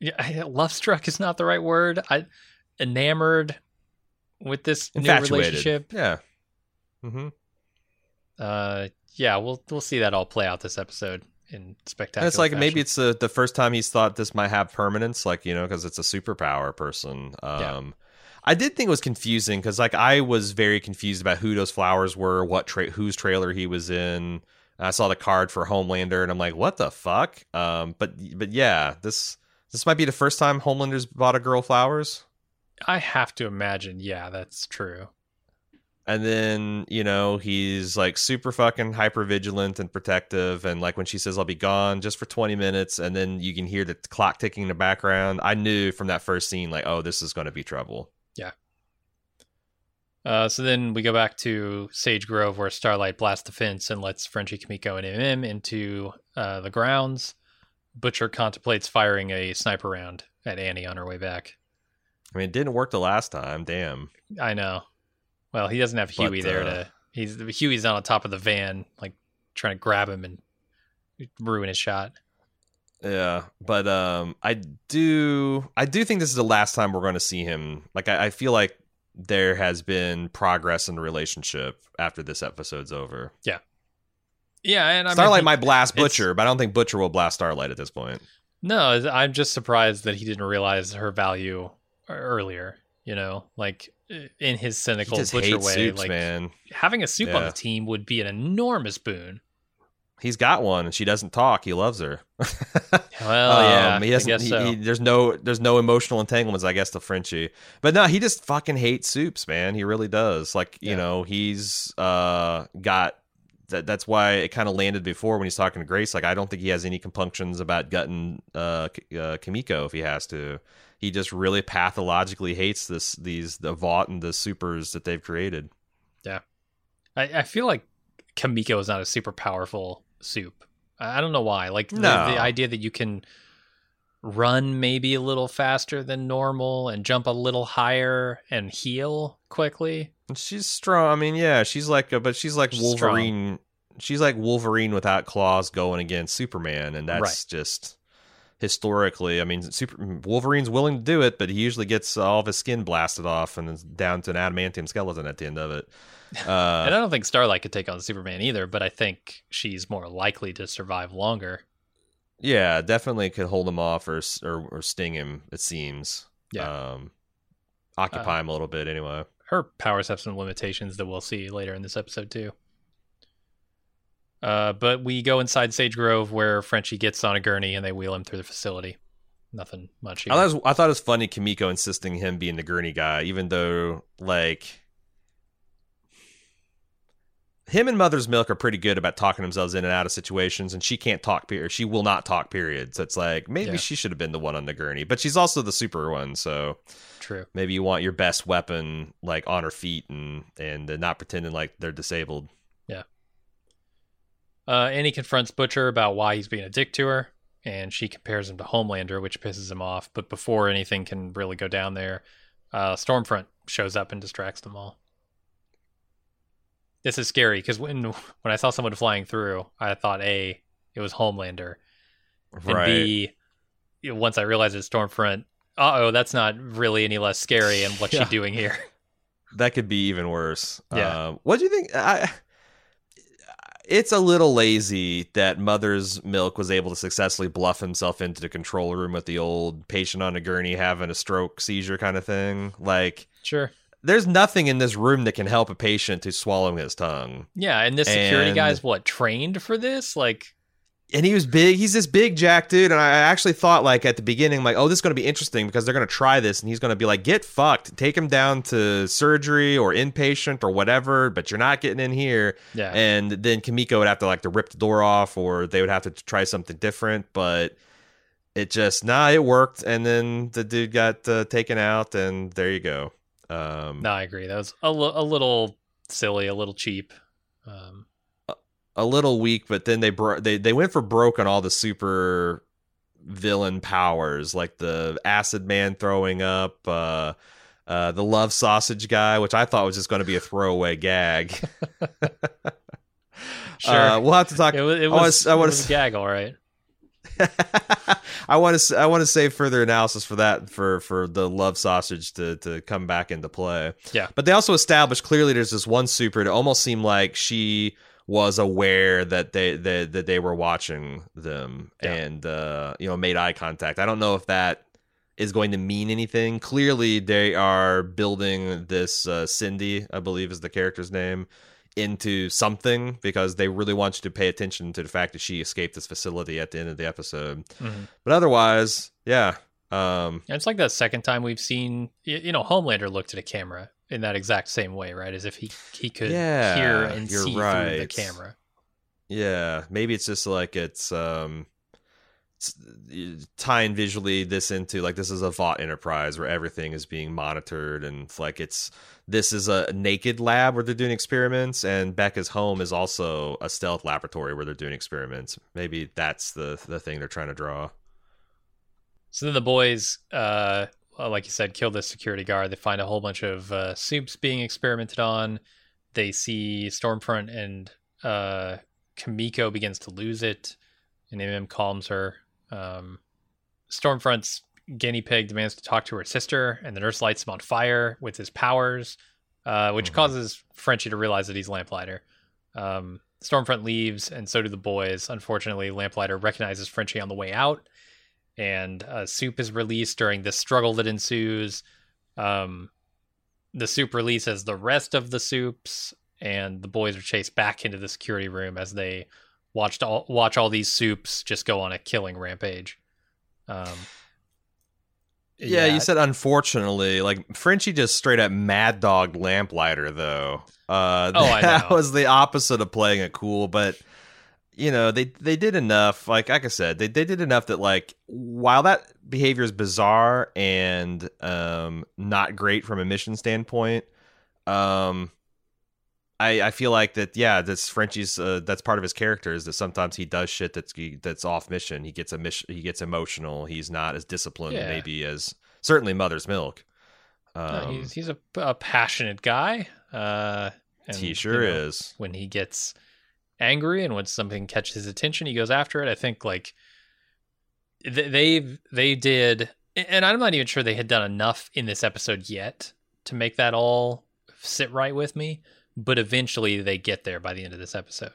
yeah, I- love struck is not the right word. I enamored with this new relationship. Yeah. Mm-hmm. Uh yeah, we'll we'll see that all play out this episode in spectacular. And it's like fashion. maybe it's the the first time he's thought this might have permanence, like you know, because it's a superpower person. Um, Yeah. I did think it was confusing because like I was very confused about who those flowers were, what tra- whose trailer he was in. I saw the card for Homelander, and I'm like, what the fuck? Um, but but yeah, this this might be the first time Homelander's bought a girl flowers. I have to imagine, yeah, that's true. And then, you know, he's like super fucking hyper vigilant and protective. And like when she says, I'll be gone just for 20 minutes, and then you can hear the clock ticking in the background, I knew from that first scene, like, oh, this is going to be trouble. Yeah. Uh, so then we go back to Sage Grove, where Starlight blasts the fence and lets Frenchie, Kimiko, and MM into uh, the grounds. Butcher contemplates firing a sniper round at Annie on her way back. I mean, it didn't work the last time. Damn. I know. Well, he doesn't have But, Huey there uh, to. He's Huey's on top of the van, like trying to grab him and ruin his shot. Yeah, but um, I do, I do think this is the last time we're going to see him. Like, I, I feel like there has been progress in the relationship after this episode's over. Yeah, and I mean, Starlight he- might blast Butcher, but I don't think Butcher will blast Starlight at this point. No, I'm just surprised that he didn't realize her value earlier. You know, like in his He cynical butcher way, soups, like man. having a soup on the team would be an enormous boon. He's got one, and she doesn't talk. He loves her. Well, yeah, Um, he I doesn't. guess he- so. he- there's no, there's no emotional entanglements, I guess, to Frenchie. But no, he just fucking hates soups, man. He really does. Like, you Yeah. know, he's uh got. That, that's why it kind of landed before when he's talking to Grace. Like, I don't think he has any compunctions about gutting uh, uh, Kimiko if he has to. He just really pathologically hates this, these the Vought and the supers that they've created. Yeah, I, I feel like Kimiko is not a super powerful soup. I don't know why. Like the, the idea that you can run maybe a little faster than normal and jump a little higher and heal quickly. She's strong. I mean, yeah, she's like, a, but she's like She's Wolverine. She's like Wolverine without claws going against Superman, and that's Right. just historically. I mean, Super Wolverine's willing to do it, but he usually gets all of his skin blasted off and is down to an adamantium skeleton at the end of it. and Uh, I don't think Starlight could take on Superman either, but I think she's more likely to survive longer. Yeah, definitely could hold him off or or, or sting him. It seems. Yeah. Um, occupy him a little bit anyway. Her powers have some limitations that we'll see later in this episode too. Uh, but we go inside Sage Grove where Frenchie gets on a gurney and they wheel him through the facility. Nothing much. Here. I thought, it was, I thought it was funny Kimiko insisting him being the gurney guy, even though like him and Mother's Milk are pretty good about talking themselves in and out of situations, and she can't talk. Period. She will not talk. Period. So it's like maybe Yeah. she should have been the one on the gurney, but she's also the super one. So True. maybe you want your best weapon like on her feet and and not pretending like they're disabled. Yeah. Uh, Annie confronts Butcher about why he's being a dick to her, and she compares him to Homelander, which pisses him off. But before anything can really go down there, uh, Stormfront shows up and distracts them all. This is scary because when when I saw someone flying through, I thought a it was Homelander, and Right. b you know, once I realized it's Stormfront. Uh oh, that's not really any less scary. And what's Yeah. she doing here? That could be even worse. Yeah. Um, what do you think? I, it's a little lazy that Mother's Milk was able to successfully bluff himself into the control room with the old patient on a gurney having a stroke seizure kind of thing. Like, Sure. There's nothing in this room that can help a patient who's swallowing his tongue. Yeah, and this security And- guy's what trained for this? Like, And he was big. He's this big Jack dude. And I actually thought, like, at the beginning, like, oh, this is going to be interesting because they're going to try this. And he's going to be like, get fucked. Take him down to surgery or inpatient or whatever, but you're not getting in here. yeah, and then Kimiko would have to like to rip the door off, or they would have to try something different. But it just nah, it worked, and then the dude got uh, taken out, and there you go. Um, No, I agree. That was a, little silly, a little cheap. Um, A little weak, but then they bro- they they went for broke on all the super villain powers, like the acid man throwing up. Uh, uh, the love sausage guy, which I thought was just going to be a throwaway gag. sure, Uh, we'll have to talk. it was. It I wanna was, I it was a gag, all right. I want to I want to save further analysis for that for for the love sausage to to come back into play. Yeah. But they also established clearly there's this one super. It almost seemed like she was aware that they that, that they were watching them Yeah. and uh you know made eye contact. I don't know if that is going to mean anything. Clearly they are building this uh, Cindy, I believe is the character's name into something because they really want you to pay attention to the fact that she escaped this facility at the end of the episode. Mhm. But otherwise, yeah. Um, it's like the second time we've seen, you know, Homelander looked at a camera in that exact same way, right? As if he he could Yeah, hear and see through the camera. yeah, maybe it's just like it's um tying visually this into like this is a Vought enterprise where everything is being monitored and like it's this is a naked lab where they're doing experiments and Becca's home is also a stealth laboratory where they're doing experiments. Maybe that's the the thing they're trying to draw. So then the boys, uh, like you said, kill the security guard. They find a whole bunch of uh, soups being experimented on. They see Stormfront and uh, Kimiko begins to lose it, and MM calms her. Um, Stormfront's guinea pig demands to talk to her sister, and the nurse lights him on fire with his powers, uh, which Mhm. causes Frenchie to realize that he's Lamplighter. Um, Stormfront leaves, and so do the boys. Unfortunately, Lamplighter recognizes Frenchie on the way out, and uh, soup is released during the struggle that ensues. Um, the soup releases the rest of the soups, and the boys are chased back into the security room as they watched all watch all these soups just go on a killing rampage. Um, Yeah, you said unfortunately, like Frenchie just straight up mad dogged Lamplighter though. Uh, Oh, I that know. was the opposite of playing it cool, but you know they they did enough. Like like I said, they they did enough that like while that behavior is bizarre and um not great from a mission standpoint, um. I, I feel like that yeah that's Frenchie's uh, that's part of his character is that sometimes he does shit that's that's off mission he gets a mission he gets emotional he's not as disciplined Yeah. maybe as certainly Mother's Milk No, um, he's he's a, a passionate guy. Uh, and, he you sure know, is When he gets angry and when something catches his attention, he goes after it. I think like th- they they did, and I'm not even sure they had done enough in this episode yet to make that all sit right with me. But eventually, they get there by the end of this episode.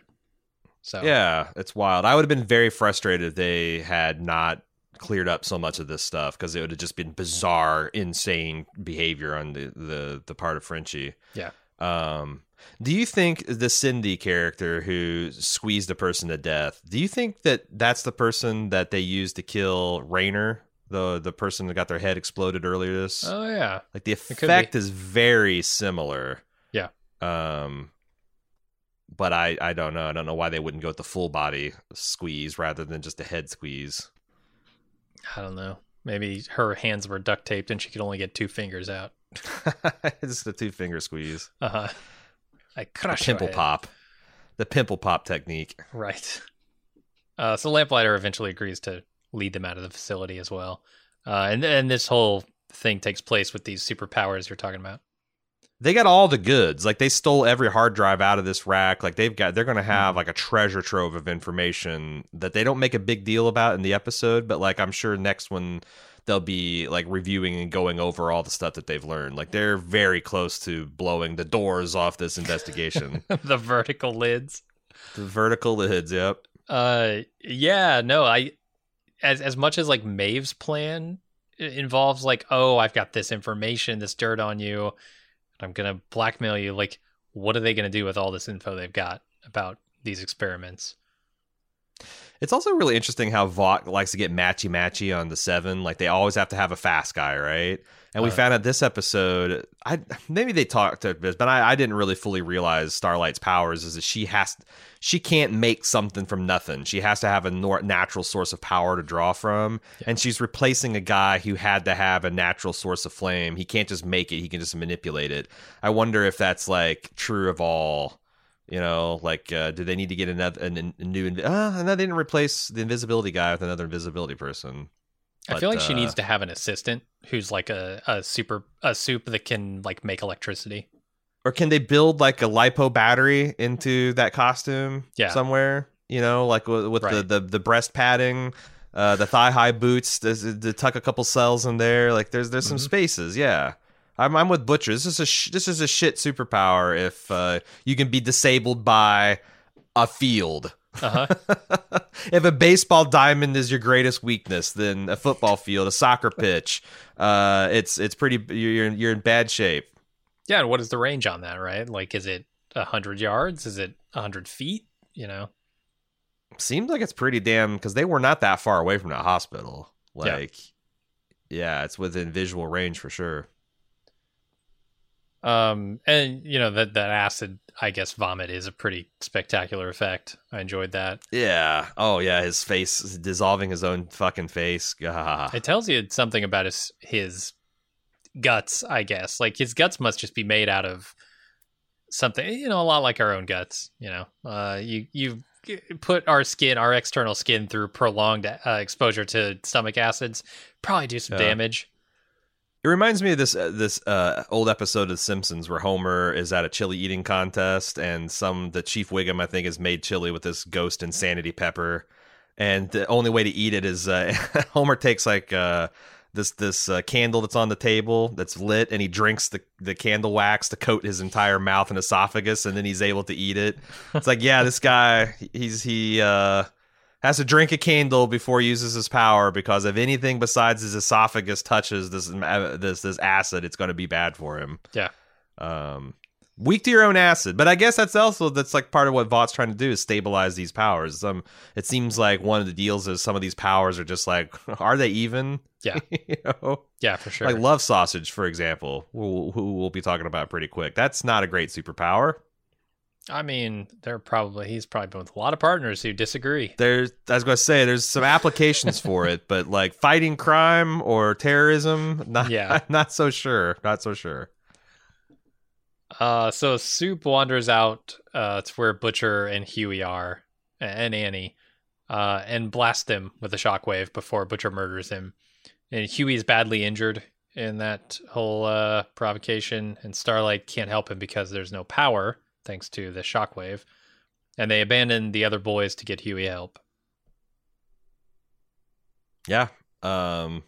So Yeah, it's wild. I would have been very frustrated if they had not cleared up so much of this stuff because it would have just been bizarre, insane behavior on the the, the part of Frenchie. Yeah. Um, do you think the Cindy character who squeezed a person to death? Do you think that that's the person that they used to kill Raynor, the the person that got their head exploded earlier? This Oh yeah, like the effect is very similar. Um but I I don't know. I don't know why they wouldn't go with the full body squeeze rather than just a head squeeze. I don't know. Maybe her hands were duct taped and she could only get two fingers out. just a two finger squeeze. Uh huh. I crush your pimple pop. The pimple pop technique. Right. Uh, so Lamplighter eventually agrees to lead them out of the facility as well. Uh, and and this whole thing takes place with these superpowers you're talking about. They got all the goods. Like they stole every hard drive out of this rack. Like they've got they're gonna have Mm-hmm. like a treasure trove of information that they don't make a big deal about in the episode, but like I'm sure next one they'll be like reviewing and going over all the stuff that they've learned. Like they're very close to blowing the doors off this investigation. the vertical lids. the vertical lids, yep. Uh, yeah, no, I as as much as like Maeve's plan involves like, oh, I've got this information, this dirt on you, I'm gonna blackmail you. Like, what are they gonna do with all this info they've got about these experiments? It's also really interesting how Vought likes to get matchy matchy on the seven. Like they always have to have a fast guy, right? And we Uh. found out this episode, I maybe they talked to this, but I, I didn't really fully realize Starlight's powers is that she has, she can't make something from nothing. She has to have a nor- natural source of power to draw from, and she's replacing a guy who had to have a natural source of flame. He can't just make it; he can just manipulate it. I wonder if that's like true of all. You know, like, uh, do they need to get another a, a new? Uh, no, they didn't replace the invisibility guy with another invisibility person. I feel But, like she uh, needs to have an assistant who's like a, a super a soup that can like make electricity. Or can they build like a lipo battery into that costume Yeah. somewhere? You know, like with, with the, Right. the the breast padding, uh, the thigh high boots, to, to tuck a couple cells in there. Like there's there's some Mhm. spaces. Yeah, I'm I'm with Butcher. This is a sh- this is a shit superpower if uh, you can be disabled by a field. Uh huh. if a baseball diamond is your greatest weakness, then a football field, a soccer pitch, uh, it's it's pretty. You're you're in bad shape. yeah, and what is the range on that? Right? Like, is it hundred yards? Is it hundred feet? You know? Seems like it's pretty damn because they were not that far away from that hospital. Yeah. Like, yeah, it's within visual range for sure. Um, and you know that that acid, I guess, vomit is a pretty spectacular effect. I enjoyed that. Yeah. Oh yeah, his face dissolving his own fucking face. It tells you something about his his guts, I guess. Like his guts must just be made out of something, you know, a lot like our own guts. You know, uh, you you put our skin, our external skin, through prolonged uh, exposure to stomach acids, probably do some Yeah. damage. It reminds me of this uh, this uh, old episode of The Simpsons where Homer is at a chili eating contest, and some the Chief Wiggum I think has made chili with this ghost insanity pepper, and the only way to eat it is uh, Homer takes like uh, this this uh, candle that's on the table that's lit, and he drinks the the candle wax to coat his entire mouth and esophagus, and then he's able to eat it. It's like yeah, this guy he's he. uh has to drink a candle before he uses his power because if anything besides his esophagus touches this this this acid, it's going to be bad for him. Yeah. Um, weak to your own acid, but I guess that's also that's like part of what Vought's trying to do is stabilize these powers. Um, it seems like one of the deals is some of these powers are just like, are they even? Yeah. you know, Yeah, for sure. like love sausage, for example, who, who we'll be talking about pretty quick. That's not a great superpower. I mean, they're probably he's probably been with a lot of partners who disagree. there's I was gonna say there's some applications for it, but like fighting crime or terrorism, not Yeah. not so sure. Not so sure. Uh, so Soup wanders out. Uh, it's where Butcher and Huey are, and Annie, uh, and blast him with a shockwave before Butcher murders him. And Huey is badly injured in that whole uh, provocation, and Starlight can't help him because there's no power thanks to the shockwave. And they abandon the other boys to get Huey help. Yeah. Um,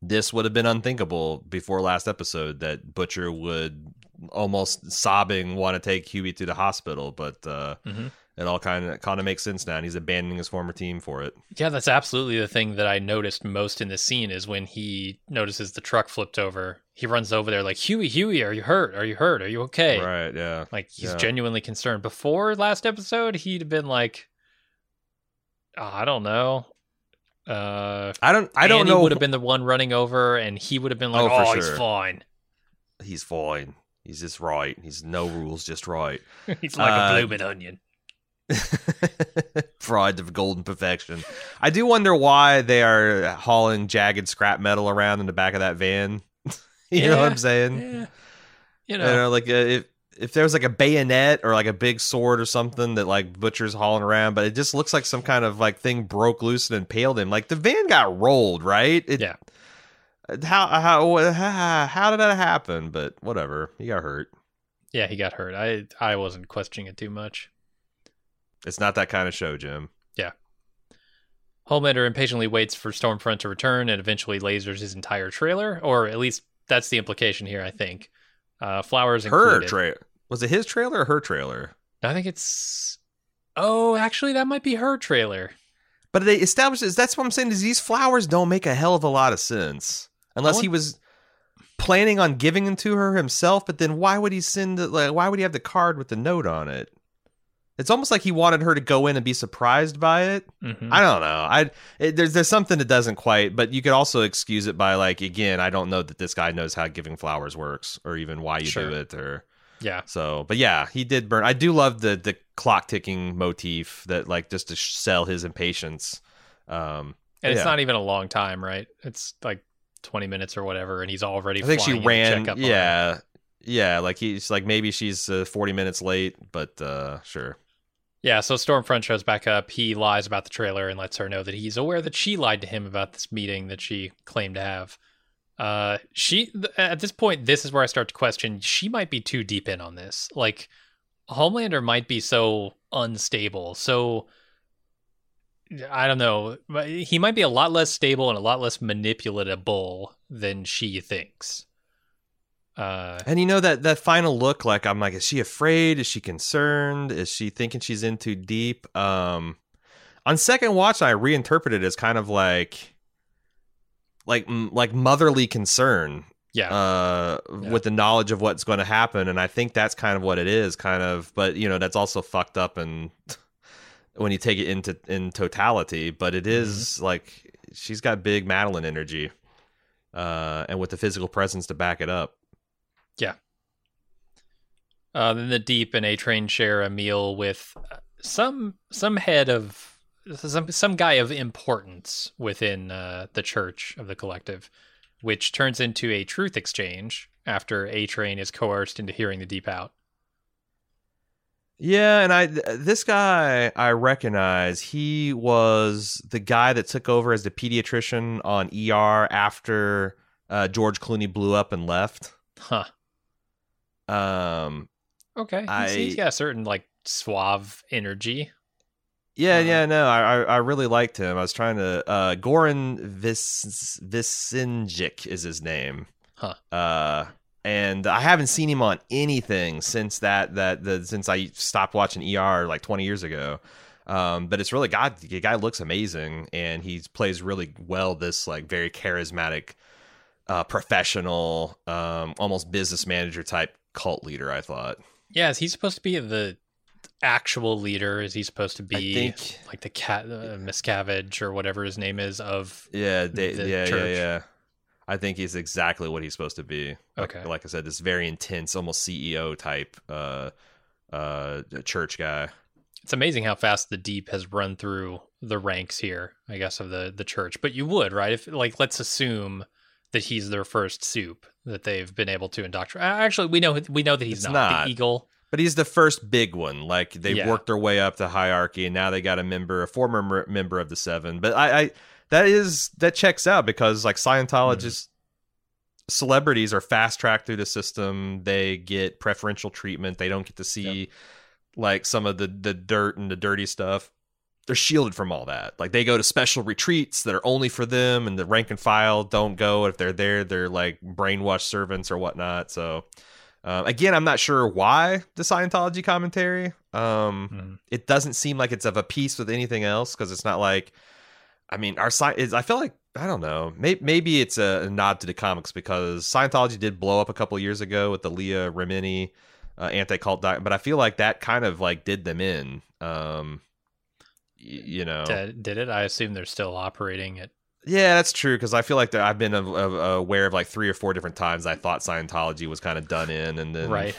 this would have been unthinkable before last episode that Butcher would almost sobbing want to take Huey to the hospital, but uh, Mhm. It all kind of kind of makes sense now. And he's abandoning his former team for it. Yeah, that's absolutely the thing that I noticed most in this scene is when he notices the truck flipped over. He runs over there like, Huey, Huey, are you hurt? Are you hurt? Are you okay? Right? Yeah. Like he's Yeah. genuinely concerned. Before last episode, he'd have been like, "Oh, I don't know. Uh, I don't. I don't Annie know. Would have been the one running over, and he would have been like, Oh, "Oh, he's sure. fine. He's fine. He's just right. He's no rules, just right. he's like Uh, a blooming onion." Fried of golden perfection. I do wonder why they are hauling jagged scrap metal around in the back of that van. you know what I'm saying? Yeah, you You know, know, like uh, if if there was like a bayonet or like a big sword or something that like butcher's hauling around, but it just looks like some kind of like thing broke loose and impaled him. Like the van got rolled, right? It, Yeah. How how how how did that happen? But whatever, he got hurt. yeah, he got hurt. I I wasn't questioning it too much. It's not that kind of show, Jim. Yeah. Homelander impatiently waits for Stormfront to return and eventually lasers his entire trailer, or at least that's the implication here. I think. Uh, flowers Her included. trailer was it his trailer or her trailer? I think it's. Oh, actually, that might be her trailer. But they established is that's what I'm saying is these flowers don't make a hell of a lot of sense unless want- he was planning on giving them to her himself. But then why would he send it? Like, why would he have the card with the note on it? It's almost like he wanted her to go in and be surprised by it. Mhm. I don't know. I it, there's there's something that doesn't quite, but you could also excuse it by like again, I don't know that this guy knows how giving flowers works or even why you Sure. do it or Yeah, so. But yeah, he did burn. I do love the the clock ticking motif that like just to sell his impatience. Um, and it's yeah. not even a long time, right? It's like twenty minutes or whatever, and he's already. I think she ran. check up on her. Yeah, yeah. Like he's like maybe she's uh, forty minutes late, but uh, sure. Yeah, so Stormfront shows back up. He lies about the trailer and lets her know that he's aware that she lied to him about this meeting that she claimed to have. Uh, she th- at this point, this is where I start to question. She might be too deep in on this. Like, Homelander might be so unstable. So I don't know. He might be a lot less stable and a lot less manipulatable than she thinks. Uh, And you know that that final look, like I'm like, is she afraid? Is she concerned? Is she thinking she's in too deep? Um, on second watch, I reinterpreted it as kind of like, like like motherly concern, yeah, uh, Yeah. with the knowledge of what's going to happen, and I think that's kind of what it is, kind of. But you know, that's also fucked up and when you take it into in totality. But it is like she's got big Madeline energy, uh, and with the physical presence to back it up. Uh, then the Deep and A Train share a meal with some some head of some some guy of importance within uh, the Church of the Collective, which turns into a truth exchange after A Train is coerced into hearing the Deep out. Yeah, and I th- this guy I recognize. He was the guy that took over as the pediatrician on ER after uh, George Clooney blew up and left. Huh. Um, Okay. He's- I- he's got a certain like suave energy. yeah, Uh, yeah, no, I, I I really liked him. I was trying to uh, Goran Vis Visnjic is his name. Huh. Uh, and I haven't seen him on anything since that that the since I stopped watching ER like 20 years ago. Um, but it's really God. The guy looks amazing, and he plays really well. This like very charismatic, uh, professional, um, almost business manager type cult leader. I thought. Yeah, is he supposed to be the actual leader? Is he supposed to be think. like the cat uh, Miscavige or whatever his name is of? Yeah, they, the yeah, yeah, church. yeah. I think he's exactly what he's supposed to be. Like, Okay. like I said, this very intense, almost CEO type, uh, uh, church guy. It's amazing how fast the deep has run through the ranks here, I guess, of the the church. But you would, right? If like let's assume that he's their first soup that they've been able to indoctrinate. Actually, we know we know that he's not, not. the eagle. But he's the first big one. Like they've Yeah. worked their way up the hierarchy, and now they got a member, a former mer- member of the Seven. But I, I that is that checks out because like Scientologists, hmm. celebrities are fast tracked through the system. They get preferential treatment. They don't get to see like some of the the dirt and the dirty stuff. They're shielded from all that. Like they go to special retreats that are only for them, and the rank and file don't go. If they're there, they're like brainwashed servants or whatnot. So uh, again, I'm not sure why the Scientology commentary. Um, Mhm. It doesn't seem like it's of a piece with anything else because it's not like. I mean, our sci- is. I feel like I don't know. Maybe, maybe it's a, nod to the comics because Scientology did blow up a couple years ago with the Leah Remini uh, anti-cult doc, but I feel like that kind of like did them in. Um, you know, Did, it? I assume they're still operating it. yeah, that's true because I feel like I've been aware of like three or four different times I thought Scientology was kind of done in, and then Right.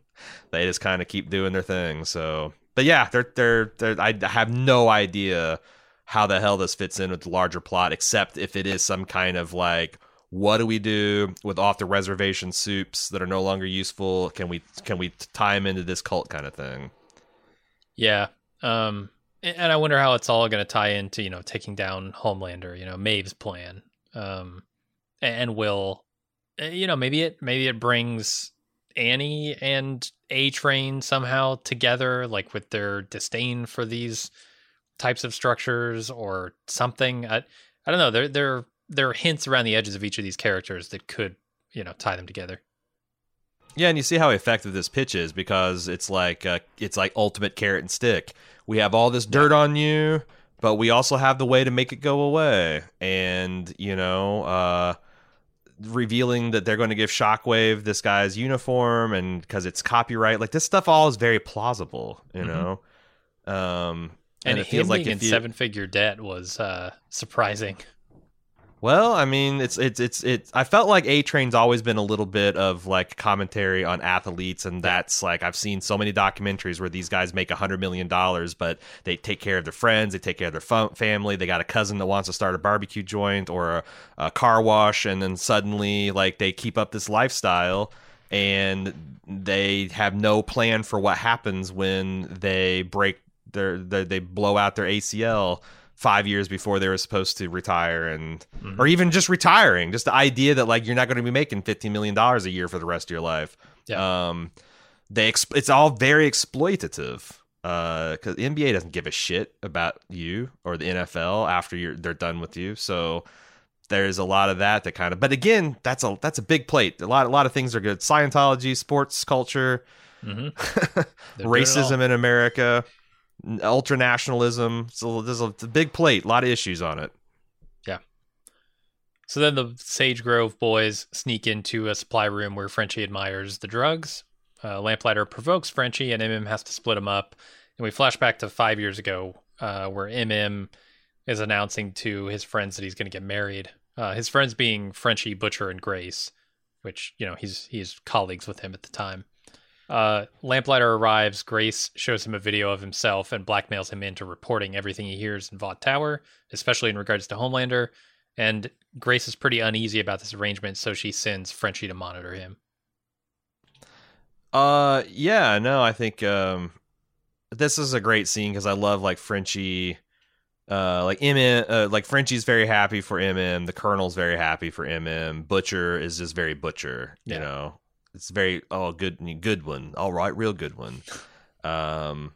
they just kind of keep doing their thing. So, but yeah, they're they're they're. I have no idea how the hell this fits in with the larger plot, except if it is some kind of like, what do we do with off the reservation soups that are no longer useful? Can we can we tie them into this cult kind of thing? Yeah. Um and I wonder how it's all going to tie into, you know, taking down Homelander, you know, Maeve's plan. Um and will you know, maybe it maybe it brings Annie and A Train somehow together like with their disdain for these types of structures or something. I I don't know. There there there are hints around the edges of each of these characters that could, you know, tie them together. Yeah, and you see how effective this pitch is because it's like uh, it's like ultimate carrot and stick. We have all this dirt on you, but we also have the way to make it go away. And you know, uh, revealing that they're going to give Shockwave this guy's uniform, and because it's copyright, like this stuff all is very plausible. You Mhm. know, um, And, and, it feels like in seven figure debt was uh surprising. Well, I mean, it's it's it's it's. I felt like A Train's always been a little bit of like commentary on athletes, and that's like I've seen so many documentaries where these guys make a hundred million dollars, but they take care of their friends, they take care of their fa- family. They got a cousin that wants to start a barbecue joint or a, a car wash, and then suddenly like they keep up this lifestyle, and they have no plan for what happens when they break their, their they blow out their ACL five years before they were supposed to retire and Mhm. or even just retiring just the idea that like you're not going to be making 15 million dollars a year for the rest of your life Yeah. um they exp- it's all very exploitative uh cuz the NBA doesn't give a shit about you or the NFL after you're they're done with you so there's a lot of that that kind of but again that's a that's a big plate a lot a lot of things are good scientology sports culture Mm-hmm. They're doing it racism in America, ultra nationalism. So there's a, a big plate, a lot of issues on it. Yeah. So then the Sage Grove boys sneak into a supply room where Frenchie admires the drugs. Uh, Lamplighter provokes Frenchie, and MM has to split him up. And we flash back to five years ago, uh, where MM is announcing to his friends that he's going to get married. Uh, his friends being Frenchie, Butcher, and Grace, which you know he's he's colleagues with him at the time. Uh, Lamplighter arrives. Grace shows him a video of himself and blackmails him into reporting everything he hears in Vought Tower, especially in regards to Homelander. And Grace is pretty uneasy about this arrangement, so she sends Frenchie to monitor him. Uh, yeah, no, I think um, this is a great scene because I love like Frenchie. Uh, like MM, uh, like Frenchie's very happy for MM. The Colonel's very happy for MM. Butcher is just very butcher. You Yeah. know, it's very oh good, good one. All right, real good one. Um,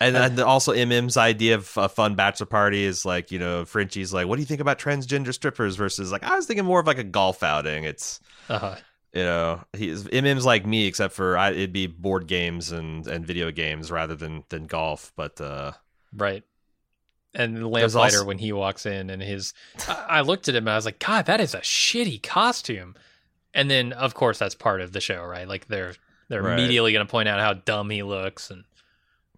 and then also MM's idea of a fun bachelor party is like you know Frenchie's like, what do you think about transgender strippers versus like I was thinking more of like a golf outing. It's Uh, you know he's MM's like me except for I, it'd be board games and and video games rather than than golf. But uh, right. And Lamplighter, also- when he walks in and his, I, I looked at him and I was like, God, that is a shitty costume. And then, of course, that's part of the show, right? Like they're they're Right. immediately going to point out how dumb he looks, and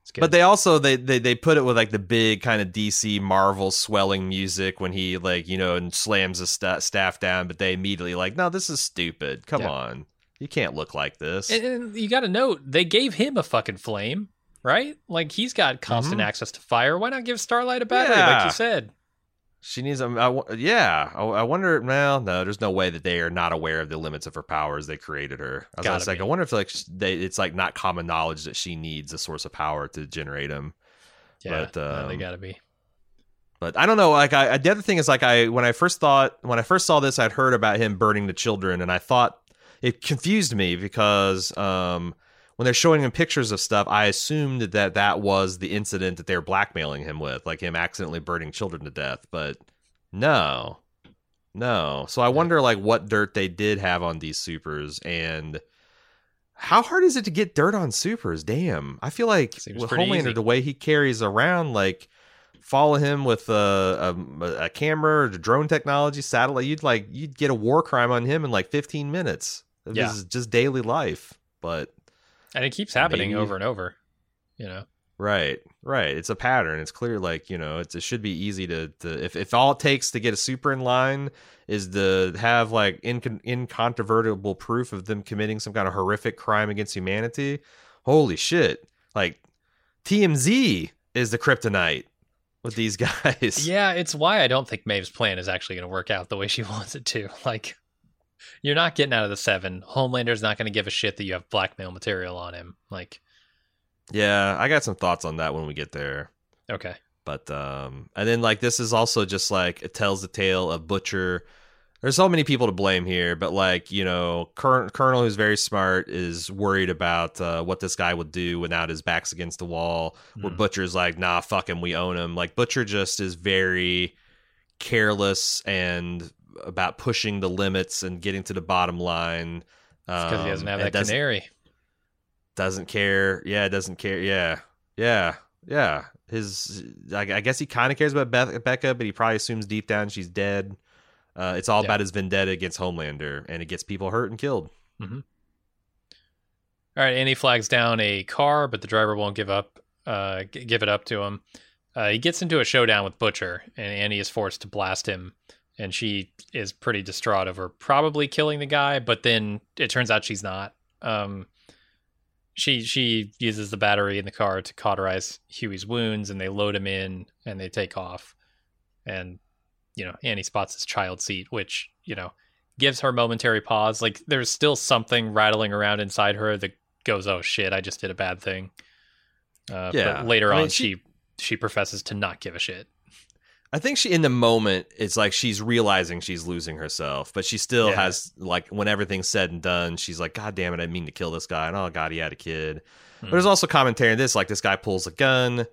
it's good. But they also they, they they put it with like the big kind of DC Marvel swelling music when he like you know and slams the sta- staff down, but they immediately like no this is stupid. Come Yeah. on, you can't look like this. And, and you got to note they gave him a fucking flame, right? Like he's got constant Mhm. access to fire. Why not give Starlight a battery, like you said? She needs them. Yeah. I, I wonder. Well, no, there's no way that they are not aware of the limits of her powers. They created her. I was Gotta like, be. I wonder if like they, it's like not common knowledge that she needs a source of power to generate them. Yeah, But, no, they um, gotta be. But I don't know. Like, I the other thing is like I when I first thought when I first saw this, I'd heard about him burning the children, and I thought it confused me because um, when they're showing him pictures of stuff, I assumed that that was the incident that they were blackmailing him with, like him accidentally burning children to death. But no, no. So I wonder like what dirt they did have on these supers and. How hard is it to get dirt on supers? Damn, I feel like Seems with Homelander, easy. the way he carries around, like follow him with a, a, a camera or drone technology, satellite, you'd like you'd get a war crime on him in like 15 minutes. This Yeah. is just daily life. But And it keeps happening maybe- over and over. You know. right, right, it's a pattern. It's clear, like you know, it's, it should be easy to, to if if all it takes to get a super in line is to have like incon- incontrovertible proof of them committing some kind of horrific crime against humanity. Holy shit! Like TMZ is the kryptonite with these guys. Yeah, it's why I don't think Maeve's plan is actually going to work out the way she wants it to. Like, you're not getting out of the seven. Homelander's not going to give a shit that you have blackmail material on him. Like, Yeah, I got some thoughts on that when we get there. okay, But um and then like this is also just like it tells the tale of Butcher. There's so many people to blame here, but like, you know, Col- Colonel who's very smart is worried about uh, what this guy would do without his back's against the wall. Where Mhm. Butcher's like, "Nah, fuck him, we own him." Like Butcher just is very careless and about pushing the limits and getting to the bottom line. because he doesn't Um, have that doesn't- canary. doesn't care. Yeah, doesn't care. Yeah, yeah, yeah. His, I, I guess he kind of cares about Beth, Becca, but he probably assumes deep down she's dead. Uh, it's all Yeah. about his vendetta against Homelander, and it gets people hurt and killed. Mm-hmm. All right, Annie flags down a car, but the driver won't give up. Uh, g- give it up to him. Uh, he gets into a showdown with Butcher, and Annie is forced to blast him. And she is pretty distraught over probably killing the guy, but then it turns out she's not. Um, she she uses the battery in the car to cauterize Huey's wounds, and they load him in, and they take off. And you know, Annie spots his child seat, which you know gives her momentary pause. Like there's still something rattling around inside her that goes, "Oh shit, I just did a bad thing." Uh, Yeah. But later I mean, on, she- she she professes to not give a shit. I think she, in the moment, it's like she's realizing she's losing herself, but she still Yeah. has like when everything's said and done, she's like, "God damn it, I mean to kill this guy." And oh god, he had a kid. Hmm. But there's also commentary in this, like this guy pulls a gun.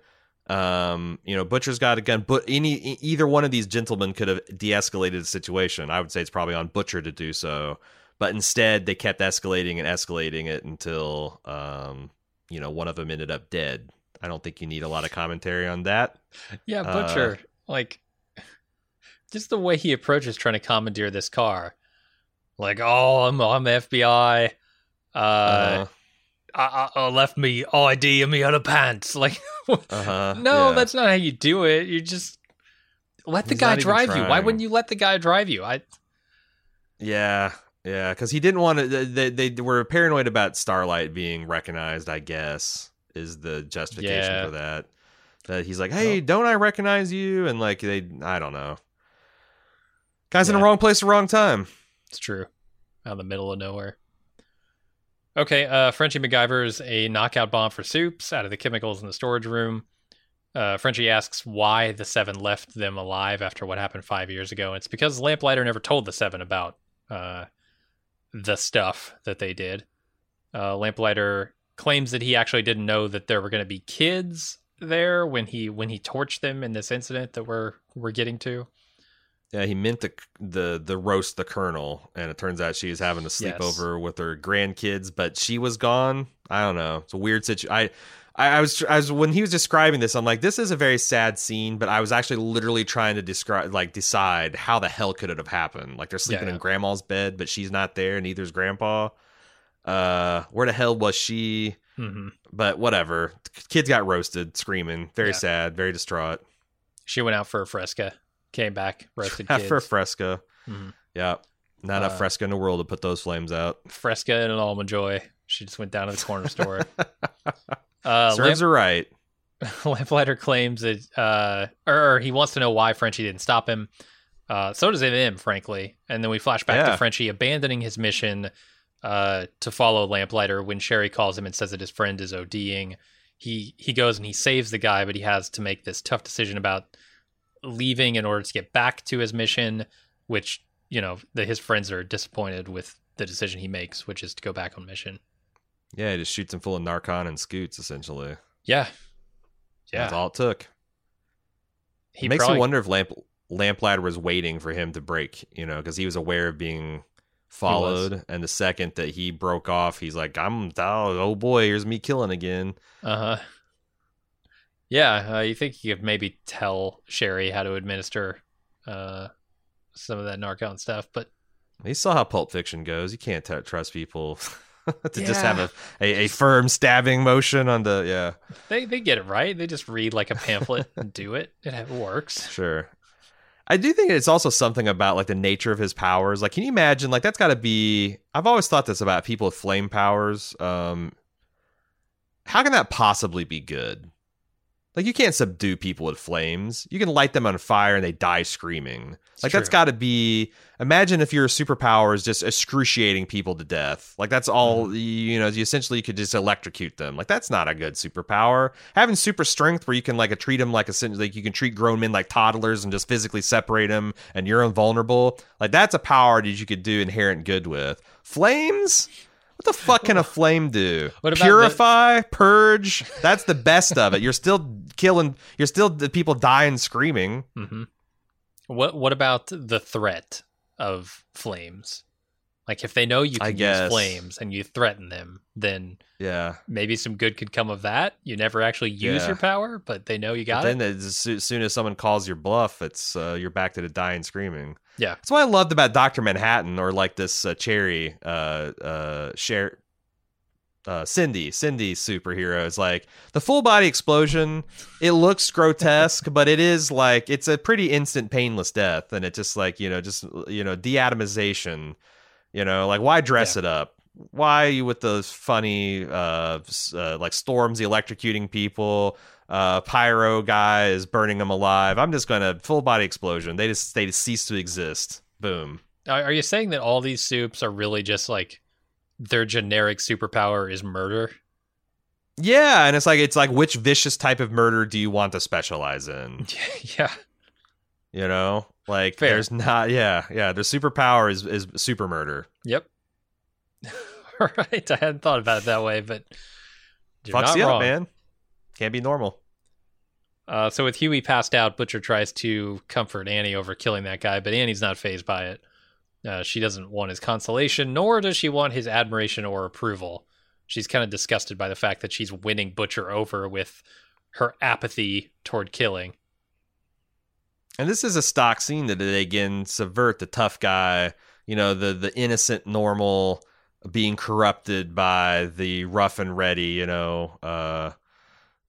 Um, you know, Butcher's got a gun, but any either one of these gentlemen could have de-escalated the situation. I would say it's probably on Butcher to do so, but instead they kept escalating and escalating it until, um, you know, one of them ended up dead. I don't think you need a lot of commentary on that. Yeah, Uh, Butcher, like just the way he approaches trying to commandeer this car. Like, oh, I'm I'm FBI. Uh, Uh, I, I, I left me ID in me underpants. Like, uh-huh, no, yeah. that's not how you do it. You just let the He's guy drive you. Why wouldn't you let the guy drive you? I Yeah, yeah, because he didn't want to. They, they were paranoid about Starlight being recognized. I guess is the justification Yeah. for that. That he's like, hey, don't I recognize you? And like they, I don't know. Guys in the wrong place, at the wrong time. It's true. Out in the middle of nowhere. Okay, uh, Frenchie MacGyver's a knockout bomb for soups out of the chemicals in the storage room. Uh, Frenchie asks why the Seven left them alive after what happened five years ago. It's because Lamplighter never told the Seven about uh, the stuff that they did. Uh, Lamplighter claims that he actually didn't know that there were going to be kids there when he when he torched them in this incident that we're we're getting to. Yeah, he meant the the the roast the colonel, and it turns out she was having a sleepover with her grandkids, but she was gone. I don't know. It's a weird situation. I, I was I was when he was describing this, I'm like, this is a very sad scene, but I was actually literally trying to describe like decide how the hell could it have happened. Like they're sleeping Yeah. in grandma's bed, but she's not there, and neither's grandpa. Uh, where the hell was she? Hmm But whatever. Kids got roasted, screaming, very Yeah. sad, very distraught. She went out for a fresca, came back, roasted kids. For Fresca. Mhm. Yeah. Not Uh, Fresca in the world to put those flames out. Fresca and an almond joy. She just went down to the corner store. Uh, Serves Lamp- her right. Lamplighter claims that, uh, or, or he wants to know why Frenchie didn't stop him. Uh, so does MM, frankly. And then we flash back Yeah. to Frenchie abandoning his mission uh, to follow Lamplighter when Cherie calls him and says that his friend is ODing. He he goes and he saves the guy, but he has to make this tough decision about leaving in order to get back to his mission, which you know the, his friends are disappointed with the decision he makes, which is to go back on mission. Yeah, he just shoots him full of Narcan and scoots, essentially. Yeah, yeah. That's all it took. he it makes probably, me wonder if Lamp Lamplighter was waiting for him to break, you know, because he was aware of being followed. And the second that he broke off, he's like, "I'm oh, oh boy, here's me killing again." Uh huh. Yeah, uh, you think you could maybe tell Cherie how to administer uh, some of that Narcan stuff, but He saw how Pulp Fiction goes. You can't t- trust people to just have a, a, a firm stabbing motion on the yeah. they they get it right. They just read like a pamphlet and do it. It works. Sure. I do think it's also something about like the nature of his powers. Like, can you imagine? Like, that's got to be. I've always thought this about people with flame powers. Um, how can that possibly be good? Like, you can't subdue people with flames. You can light them on fire and they die screaming. It's like, that's got to be. Imagine if your superpower is just excruciating people to death. Like, that's all. Mm-hmm. You know, you essentially could just electrocute them. Like, that's not a good superpower. Having super strength where you can like treat them like a like you can treat grown men like toddlers and just physically separate them, and you're invulnerable. Like, that's a power that you could do inherent good with. Flames. What the fuck can a flame do? What about Purify, purge. That's the best of it. You're still killing. You're still the people dying screaming. hmm What what about the threat of flames? Like if they know you can use flames and you threaten them, then Yeah. maybe some good could come of that. You never actually use Yeah. your power, but they know you got But it. then as soon as someone calls your bluff, it's uh, you're back to the dying screaming. Yeah. That's what I loved about Doctor Manhattan, or like this uh, Cherry, uh, uh, share, uh, Cindy, Cindy superhero is like the full body explosion. It looks grotesque, but it is like it's a pretty instant painless death, and it just like you know, just you know, deatomization. You know, like why dress it up? Why you with those funny uh, uh like storms electrocuting people? Uh, pyro guy is burning them alive. I'm just gonna full body explosion. They just they just cease to exist. Boom. Are you saying that all these soups are really just like their generic superpower is murder? Yeah, and it's like it's like which vicious type of murder do you want to specialize in? yeah. You know, like Fair. there's not. Yeah, yeah. Their superpower is is super murder. Yep. All right. I hadn't thought about it that way, but you're Fucks not you wrong. up, man. Can't be normal. Uh, so with Huey passed out, Butcher tries to comfort Annie over killing that guy, but Annie's not phased by it. Uh, she doesn't want his consolation, nor does she want his admiration or approval. She's kind of disgusted by the fact that she's winning Butcher over with her apathy toward killing. And this is a stock scene that they again subvert the tough guy, you know, the the innocent normal being corrupted by the rough and ready, you know, uh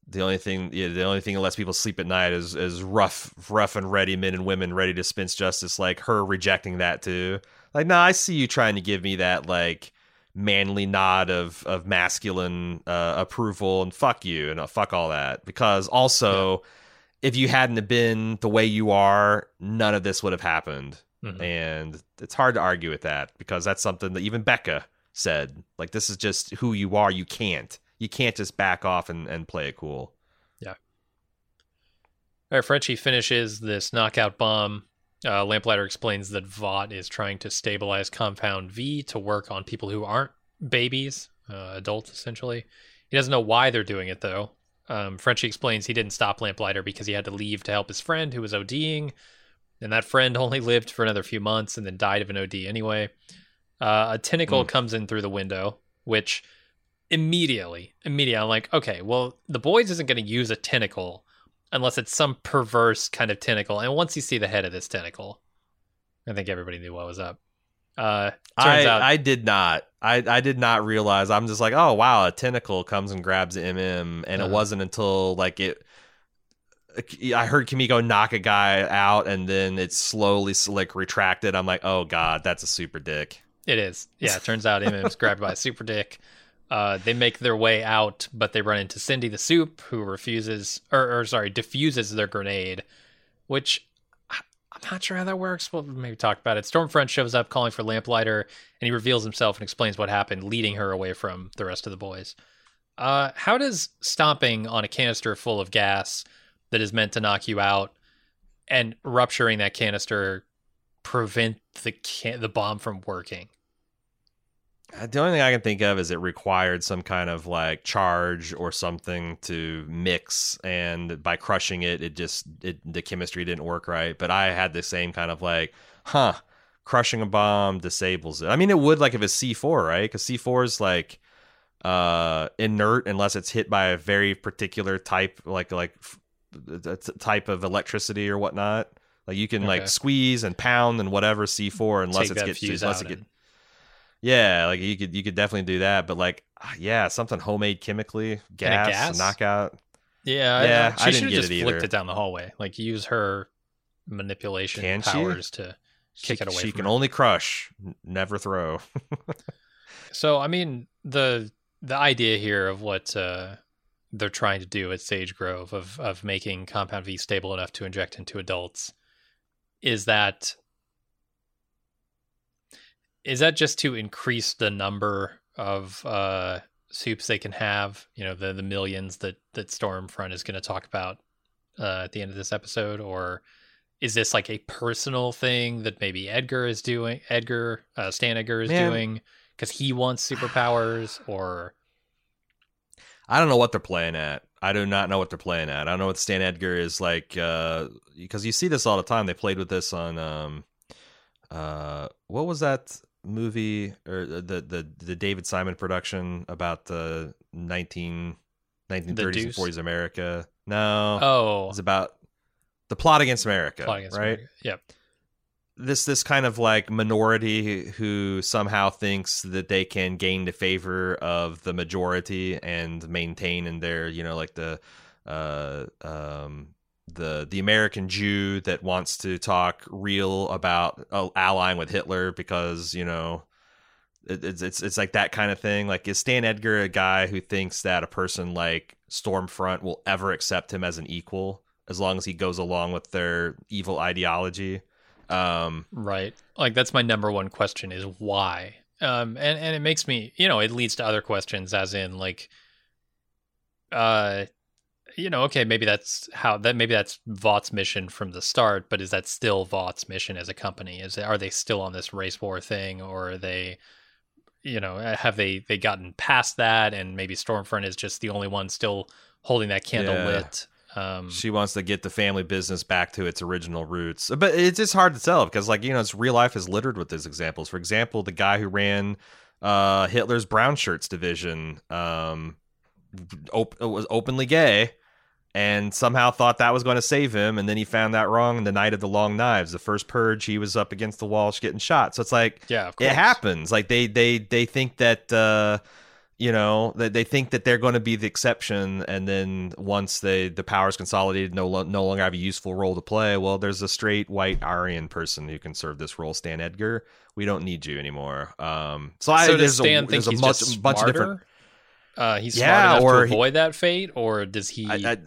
the only thing yeah, the only thing that lets people sleep at night is is rough rough and ready men and women ready to dispense justice like her rejecting that too. Like, nah, I see you trying to give me that like manly nod of of masculine uh, approval and fuck you and uh, fuck all that because also if you hadn't have been the way you are, none of this would have happened. Mhm. And it's hard to argue with that because that's something that even Becca said. Like, this is just who you are. You can't. You can't just back off and, and play it cool. Yeah. All right, Frenchie finishes this knockout bomb. Uh, Lamplighter explains that Vought is trying to stabilize Compound V to work on people who aren't babies, uh, adults essentially. He doesn't know why they're doing it though. Um, Frenchie explains he didn't stop Lamplighter because he had to leave to help his friend who was ODing, and that friend only lived for another few months and then died of an OD anyway. Uh, a tentacle Mm. comes in through the window, which immediately, immediately, I'm like, okay, well, the boys isn't going to use a tentacle unless it's some perverse kind of tentacle. And once you see the head of this tentacle, I think everybody knew what was up. Uh, turns I, out, I did not. I, I did not realize. I'm just like, oh wow, a tentacle comes and grabs MM, and Uh-huh. it wasn't until like it. I heard Kimiko knock a guy out, and then it's slowly like retracted. I'm like, oh god, that's a super dick. it is. Yeah, it turns out MM's grabbed by a super dick. Uh, they make their way out, but they run into Cindy the Soup, who refuses, or, or sorry, diffuses their grenade, which I'm not sure how that works. We'll maybe talk about it. Stormfront shows up calling for Lamplighter, and he reveals himself and explains what happened, leading her away from the rest of the boys. Uh, how does stomping on a canister full of gas that is meant to knock you out and rupturing that canister prevent the can- the bomb from working? Uh, The only thing I can think of is it required some kind of like charge or something to mix, and by crushing it, it just it the chemistry didn't work right. But I had the same kind of like, huh, crushing a bomb disables it. I mean, it would like if it's C four, right? Because C four is like uh inert unless it's hit by a very particular type, like like f- type of electricity or whatnot. Like you can Okay. like squeeze and pound and whatever C four unless Take it's unless it get yeah, like you could you could definitely do that, but like ah, yeah, something homemade chemically, gas, gas? knockout. Yeah, Yeah, I, I she didn't should have get just it flicked either. it down the hallway. Like use her manipulation Can she? powers to She, kick it away. she can her. only crush, never throw. So I mean the the idea here of what uh, they're trying to do at Sage Grove of of making Compound V stable enough to inject into adults is that is that just to increase the number of uh, soups they can have? You know, the the millions that that Stormfront is going to talk about uh, at the end of this episode, or is this like a personal thing that maybe Edgar is doing? Edgar uh, Stan Edgar is Man. doing because he wants superpowers, or I don't know what they're playing at. I do not know what they're playing at. I don't know what Stan Edgar is like uh because you see this all the time. They played with this on um uh what was that movie or the the the David Simon production about the 19 1930s and 40s America. No. oh, It's about the plot against America, plot against right? America. Yep. this this kind of like minority who somehow thinks that they can gain the favor of the majority and maintain in their you know like the uh um the the American Jew that wants to talk real about uh, allying with Hitler because you know it, it's it's it's like that kind of thing. Like is Stan Edgar a guy who thinks that a person like Stormfront will ever accept him as an equal as long as he goes along with their evil ideology? Um, Right. Like that's my number one question is why. Um and and it makes me, you know, it leads to other questions as in like uh you know, okay, maybe that's how that maybe that's Vought's mission from the start, but is that still Vought's mission as a company? Is it, are they still on this race war thing or are they you know, have they they gotten past that and maybe Stormfront is just the only one still holding that candle Yeah. lit? Um she wants to get the family business back to its original roots. But it's just hard to tell because, like, you know, it's real life is littered with these examples. For example, the guy who ran uh, Hitler's brown shirts division um, op- was openly gay and somehow thought that was going to save him. And then he found that wrong in the night of the long knives. The first purge, he was up against the wall getting shot. So it's like, yeah, of course. it happens like they they they think that uh you know that they think that they're going to be the exception and then once they the powers consolidated no no longer have a useful role to play well there's a straight white aryan person who can serve this role stan edgar we don't need you anymore um so, so does there's Stan a think there's a he's much, bunch of smarter? different Uh, he's Yeah, smart enough or to he- avoid that fate, or does he? I, I,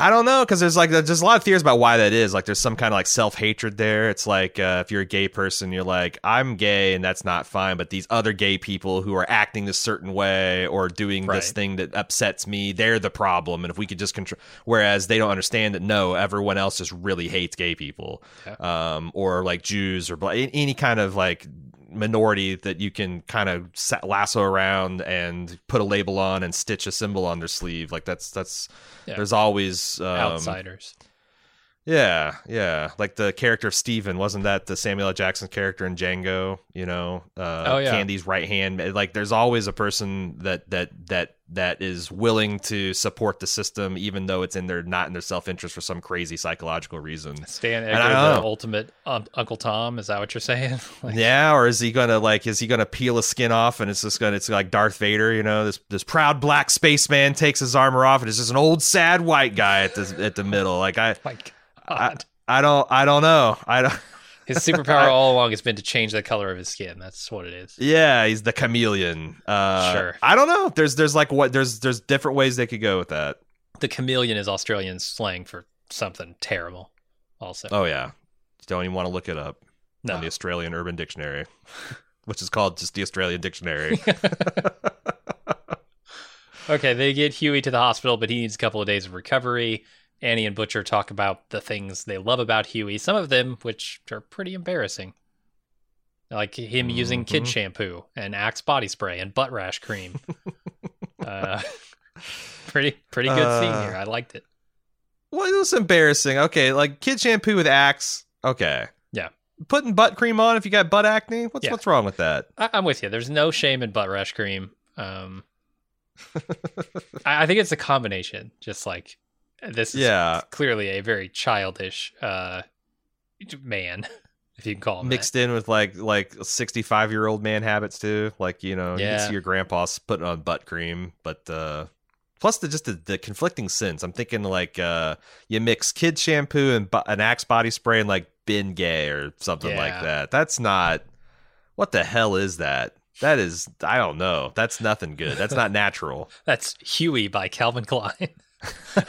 I don't know because there's like there's a lot of theories about why that is. Like there's some kind of like self hatred there. It's like uh, if you're a gay person, you're like I'm gay and that's not fine, but these other gay people who are acting this certain way or doing this thing that upsets me, they're the problem. And if we could just control, whereas they don't understand that no, everyone else just really hates gay people, um, or like Jews or bla- any kind of like minority that you can kind of lasso around and put a label on and stitch a symbol on their sleeve. Like that's that's Yeah. there's always um, outsiders. Yeah, yeah. Like the character of Steven, wasn't that the Samuel L. Jackson character in Django? You know, uh, Oh, yeah. Candie's right hand. Like, there's always a person that that that that is willing to support the system, even though it's in their not in their self interest for some crazy psychological reason. Stan I Edgar, don't the ultimate um, Uncle Tom. Is that what you're saying? Like, yeah, or is he gonna like? Is he gonna peel a skin off and it's just gonna? It's like Darth Vader, you know. This this proud black spaceman takes his armor off and it's just an old sad white guy at the at the middle. Like I my I. I don't I don't know. I don't. His superpower all along has been to change the color of his skin. That's what it is. Yeah, he's the chameleon. Uh, Sure. I don't know. There's there's like what there's there's different ways they could go with that. The chameleon is Australian slang for something terrible. Also, Oh yeah, don't even want to look it up no. on the Australian Urban Dictionary, which is called just the Australian Dictionary. Okay, they get Huey to the hospital, but he needs a couple of days of recovery. Annie and Butcher talk about the things they love about Huey, some of them which are pretty embarrassing. Like him using kid Mhm. shampoo and Axe body spray and butt rash cream. uh, pretty pretty good scene Uh, here. I liked it. well, it was embarrassing. Okay, like kid shampoo with Axe. Okay. Yeah. Putting butt cream on if you got butt acne. What's Yeah. what's wrong with that? I, I'm with you. There's no shame in butt rash cream. Um, I think it's a combination. Just like this is Yeah. clearly a very childish uh, man, if you can call him that. Mixed in with like like sixty five year old man habits too. Like you know, you Yeah. can see your grandpa's putting on butt cream, but uh plus the just the, the conflicting sense. I'm thinking like uh you mix kid shampoo and an Axe body spray and like Bengay or something like that. That's not what the hell is that? That is I don't know. That's nothing good. That's not natural. That's Huey by Calvin Klein.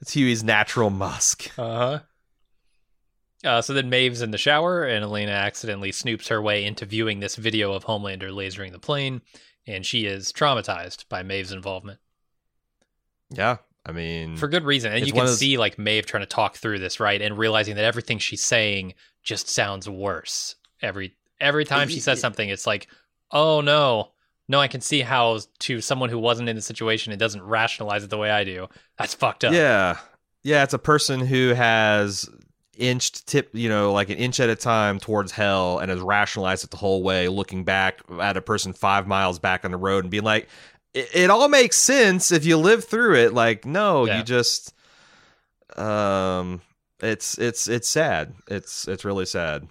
it's Huey's natural musk. Uh-huh. Uh, so then Maeve's in the shower, and Elena accidentally snoops her way into viewing this video of Homelander lasering the plane, and she is traumatized by Maeve's involvement Yeah. I mean for good reason. And you can those- see like Maeve trying to talk through this, right, and realizing that everything she's saying just sounds worse every every time she says something. It's like, oh no, no, I can see how to someone who wasn't in the situation it doesn't rationalize it the way I do. That's fucked up. Yeah. Yeah, it's a person who has inched tip, you know, like an inch at a time towards hell and has rationalized it the whole way, looking back at a person five miles back on the road and being like, it, it all makes sense if you live through it. Like, no, Yeah. you just um it's it's it's sad. It's it's really sad.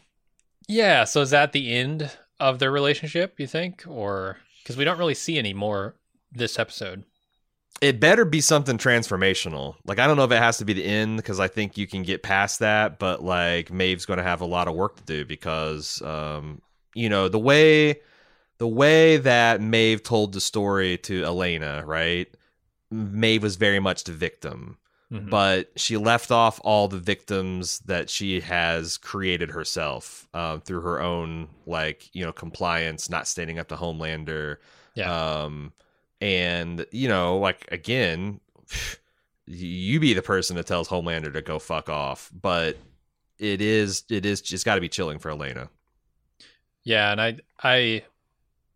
Yeah, so is that the end of their relationship, you think? Or because we don't really see any more this episode. It better be something transformational. Like I don't know if it has to be the end because I think you can get past that, but like Maeve's going to have a lot of work to do because um you know, the way the way that Maeve told the story to Elena, right? Maeve was very much the victim, Mhm. but she left off all the victims that she has created herself um, through her own, like, you know, compliance, not standing up to Homelander. Yeah. Um, and, you know, like, again, you be the person that tells Homelander to go fuck off, but it is, it is, it's got to be chilling for Elena. Yeah, and I I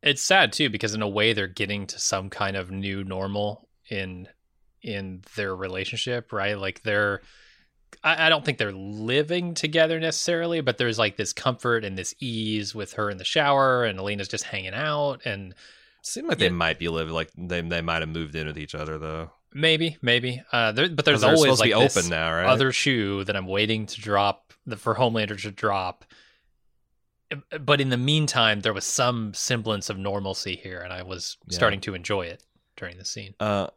it's sad too because in a way they're getting to some kind of new normal in in their relationship, right? Like they're I, I don't think they're living together necessarily, but there's like this comfort and this ease with her in the shower and Elena's just hanging out and Seemed like Yeah. they might be living like they they might have moved in with each other though. maybe, maybe. Uh there, but there's always like open now, right? other shoe that I'm waiting to drop the for Homelander to drop. But in the meantime, there was some semblance of normalcy here, and I was Yeah. starting to enjoy it during the scene. Uh,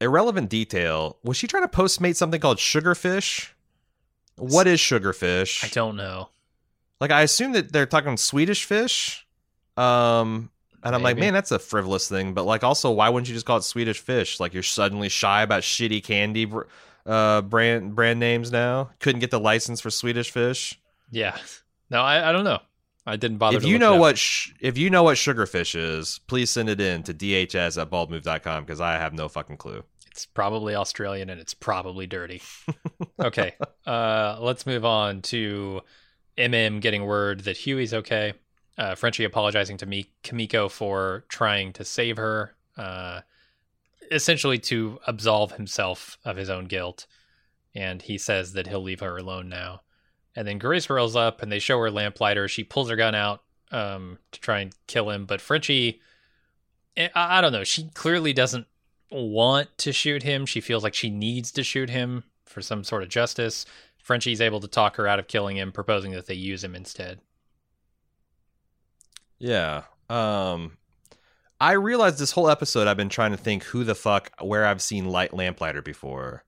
irrelevant detail. Was she trying to postmate something called sugarfish? What is sugarfish? I don't know. like. I assume that they're talking Swedish fish. Um, and I'm like, man, that's a frivolous thing. But like, also, why wouldn't you just call it Swedish fish? Like, you're suddenly shy about shitty candy br- uh brand brand names now. Couldn't get the license for Swedish fish. Yeah, no, I, I don't know. I didn't bother. if you know what sh- if you know what sugarfish is, please send it in to dhs at baldmove.com because I have no fucking clue. it's probably Australian and it's probably dirty. okay, uh, let's move on to MM getting word that Huey's okay. Uh, Frenchie apologizing to me, Kimiko for trying to save her, uh, essentially to absolve himself of his own guilt. And he says that he'll leave her alone now. And then Grace rolls up and they show her lamplighter. She pulls her gun out um, to try and kill him, but Frenchie, eh, I, I don't know. She clearly doesn't want to shoot him. She feels like she needs to shoot him for some sort of justice. Frenchie's able to talk her out of killing him, proposing that they use him instead. Yeah. Um I realized this whole episode I've been trying to think who the fuck where I've seen Light Lamplighter before.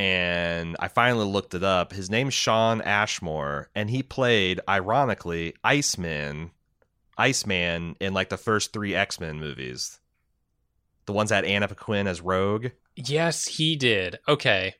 And I finally looked it up. His name's Shawn Ashmore, and he played, ironically, Iceman, Iceman in like the first three X Men movies, the ones that Anna Paquin as Rogue. Yes, he did. Okay.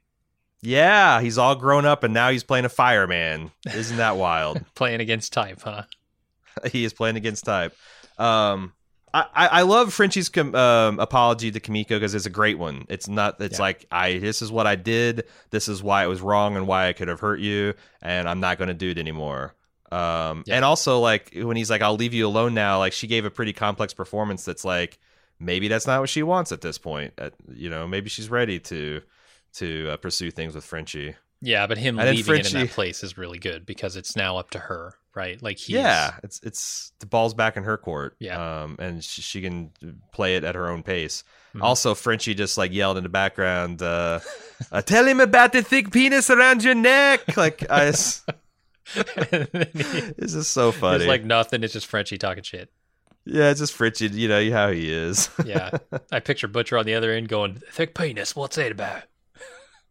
Yeah, he's all grown up, and now he's playing a fireman. Isn't that wild? Playing against type, huh? he is playing against type. Um, I, I love Frenchie's com- um, apology to Kimiko because it's a great one. It's not. It's Yeah. like I. This is what I did. This is why it was wrong and why I could have hurt you, and I'm not going to do it anymore. Um, Yeah. and also like when he's like, "I'll leave you alone now." Like she gave a pretty complex performance. That's like maybe that's not what she wants at this point. At, you know, maybe she's ready to to uh, pursue things with Frenchie. Yeah, but him And leaving it in that place is really good because it's now up to her, right? Like he's Yeah, it's it's the ball's back in her court. Yeah. um, and she, she can play it at her own pace. Mhm. Also, Frenchie just like yelled in the background, uh, uh, "Tell him about the thick penis around your neck!" Like I, this is so funny. It's like nothing. It's just Frenchie talking shit. yeah, it's just Frenchie. You know how he is. Yeah, I picture Butcher on the other end going, "Thick penis. What's that about?"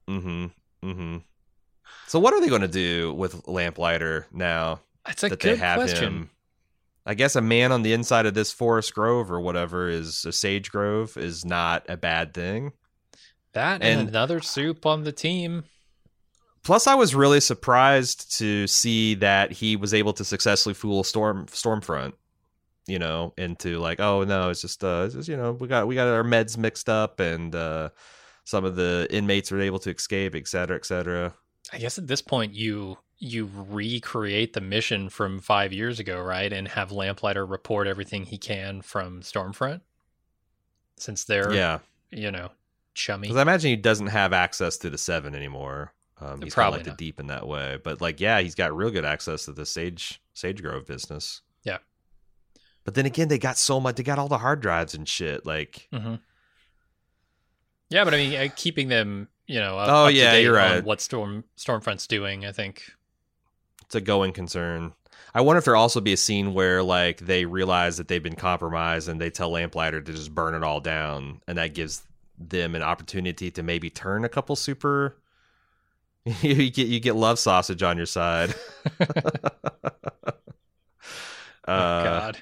mm-hmm. Mm-hmm. So what are they going to do with Lamplighter now That's a that they good have question. him? I guess a man on the inside of this forest grove or whatever is a sage grove is not a bad thing. That and, And- another soup on the team. Plus, I was really surprised to see that he was able to successfully fool Storm Stormfront. You know, into like, oh no, it's just, uh, it's just you know, we got we got our meds mixed up, and uh, some of the inmates were able to escape, et cetera, et cetera. I guess at this point you you recreate the mission from five years ago, right? And have Lamplighter report everything he can from Stormfront, since they're Yeah, you know chummy. because I imagine he doesn't have access to the Seven anymore. Um, he's Probably like the deep in that way, but like, yeah, he's got real good access to the Sage Sage Grove business. Yeah. but then again, they got so much. They got all the hard drives and shit. Like, hmm Yeah, but I mean, uh, keeping them, you know, up, Oh, up to yeah, date you're on right. What Storm Stormfront's doing, I think. It's a going concern. I wonder if there'll also be a scene where like they realize that they've been compromised and they tell Lamplighter to just burn it all down, and that gives them an opportunity to maybe turn a couple super. you get you get love sausage on your side. oh uh, God.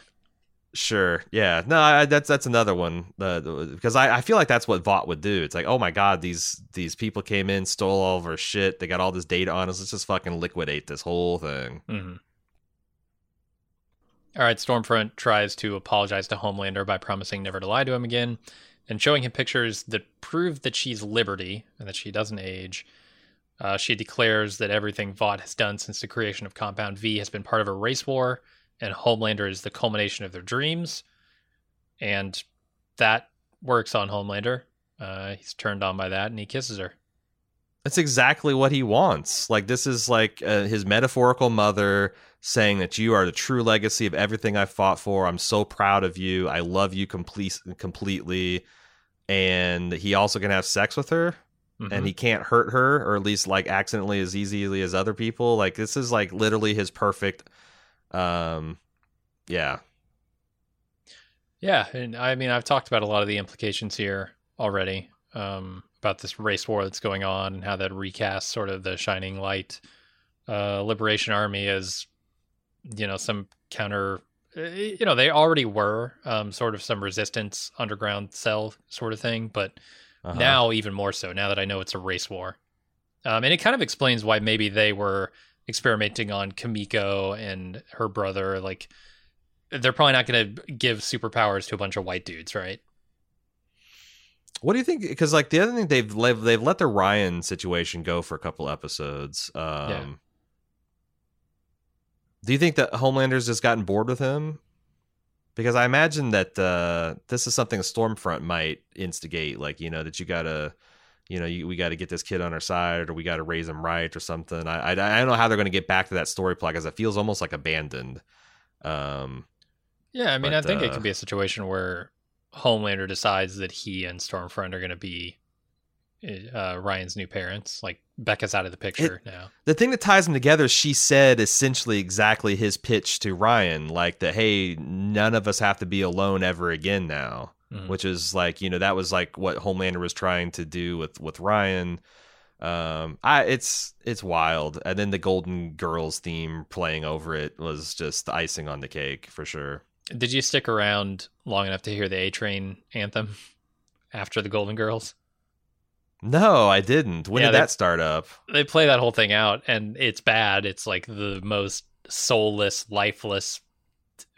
Sure. Yeah. No, I, that's that's another one uh, because I, I feel like that's what Vought would do. It's like, oh my god, these these people came in, stole all of our shit. They got all this data on us. Let's just fucking liquidate this whole thing. hmm All right, Stormfront tries to apologize to Homelander by promising never to lie to him again and showing him pictures that prove that she's Liberty and that she doesn't age. Uh, she declares that everything Vought has done since the creation of Compound V has been part of a race war, and Homelander is the culmination of their dreams. And that works on Homelander. Uh, he's turned on by that, and he kisses her. That's exactly what he wants. Like this is like uh, his metaphorical mother saying that you are the true legacy of everything I fought for. I'm so proud of you. I love you complete completely. And he also can have sex with her. Mhm. and he can't hurt her or at least like accidentally as easily as other people like this is like literally his perfect um yeah Yeah, and I mean, I've talked about a lot of the implications here already um, about this race war that's going on and how that recasts sort of the Shining Light uh, Liberation Army as, you know, some counter. uh, You know, they already were um, sort of some resistance underground cell sort of thing, but uh-huh. now even more so. Now that I know it's a race war, um, and it kind of explains why maybe they were experimenting on Kimiko and her brother. Like, they're probably not going to give superpowers to a bunch of white dudes, right? what do you think because like the other thing they've they've, they've let the ryan situation go for a couple episodes um Yeah. do you think that homelander's just gotten bored with him because i imagine that uh this is something stormfront might instigate like you know that you gotta you know, you, we got to get this kid on our side, or we got to raise him right, or something. I I, I don't know how they're going to get back to that story plot because it feels almost like abandoned. Um, Yeah, I mean, But, I think it uh, could be a situation where Homelander decides that he and Stormfront are going to be uh, Ryan's new parents. Like Becca's out of the picture now. the thing that ties them together, she said essentially exactly his pitch to Ryan, like that. Hey, none of us have to be alone ever again now. Mhm. which is like you know that was like what Homelander was trying to do with with Ryan. Um, I it's it's wild, and then the Golden Girls theme playing over it was just icing on the cake for sure. Did you stick around long enough to hear the A Train anthem after the Golden Girls? No, I didn't. When Yeah, did they- that start up? They play that whole thing out, and it's bad. It's like the most soulless, lifeless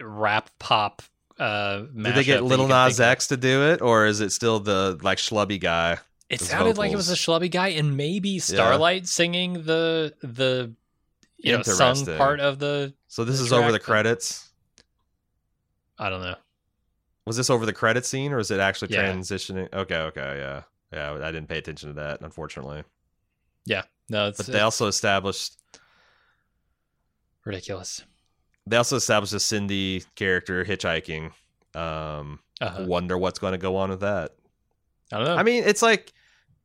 rap pop. Uh, Did they get Lil Nas X to do it, or is it still the like schlubby guy? It sounded like it was a schlubby guy, and maybe Starlight singing the the you know sung part of the. So this The is over the credits. I don't know. Was this over the credit scene, or is it actually Yeah. transitioning? Okay, okay, yeah, yeah. I didn't pay attention to that, unfortunately. Yeah, no, it's, But they also established ridiculous. They also established a Cindy character hitchhiking. Um, Uh, wonder what's going to go on with that. I don't know. I mean, it's like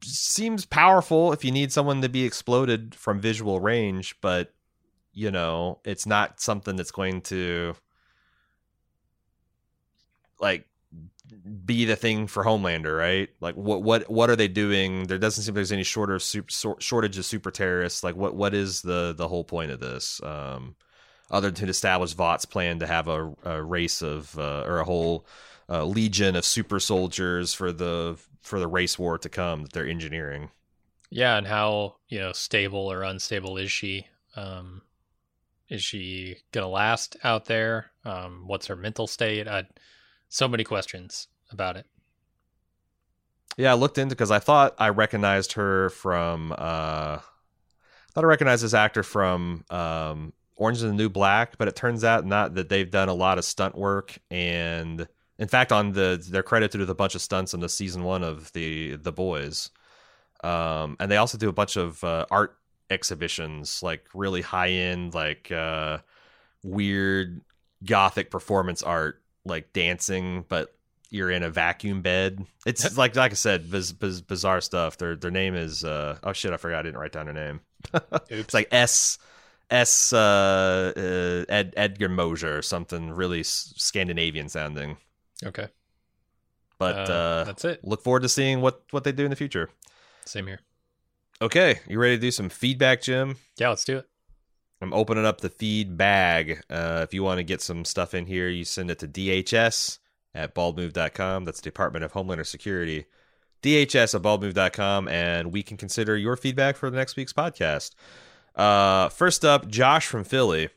seems powerful if you need someone to be exploded from visual range, but you know, it's not something that's going to like be the thing for Homelander, right? Like what what what are they doing? There doesn't seem there's any shorter super, shortage of super terrorists. Like what what is the the whole point of this? Um other than to establish Vought's plan to have a, a race of uh, or a whole uh, legion of super soldiers for the for the race war to come that they're engineering. yeah, and how you know stable or unstable is she? Um, is she gonna last out there? Um, what's her mental state? I, so many questions about it. Yeah, I looked into because I thought I recognized her from. Uh, I thought I recognized this actor from um, Orange is the New Black, but it turns out not that they've done a lot of stunt work, and in fact, on the they're credited with a bunch of stunts on the season one of the the Boys, um, and they also do a bunch of uh, art exhibitions, like really high end, like uh, weird gothic performance art, like dancing, but you're in a vacuum bed. It's like like I said, biz, biz, bizarre stuff. Their their name is uh, oh shit, I forgot I didn't write down their name. It's like S S uh, uh, Ed, Edgar Mosier or something really Scandinavian sounding. Okay, But Uh, uh, that's it. look forward to seeing what what they do in the future. Same here. Okay, you ready to do some feedback, Jim? Yeah, let's do it. I'm opening up the feed bag. Uh, if you want to get some stuff in here, you send it to DHS at baldmove.com. That's Department of Homeland Security. DHS at baldmove.com, and we can consider your feedback for the next week's podcast. Uh, first up, Josh from Philly.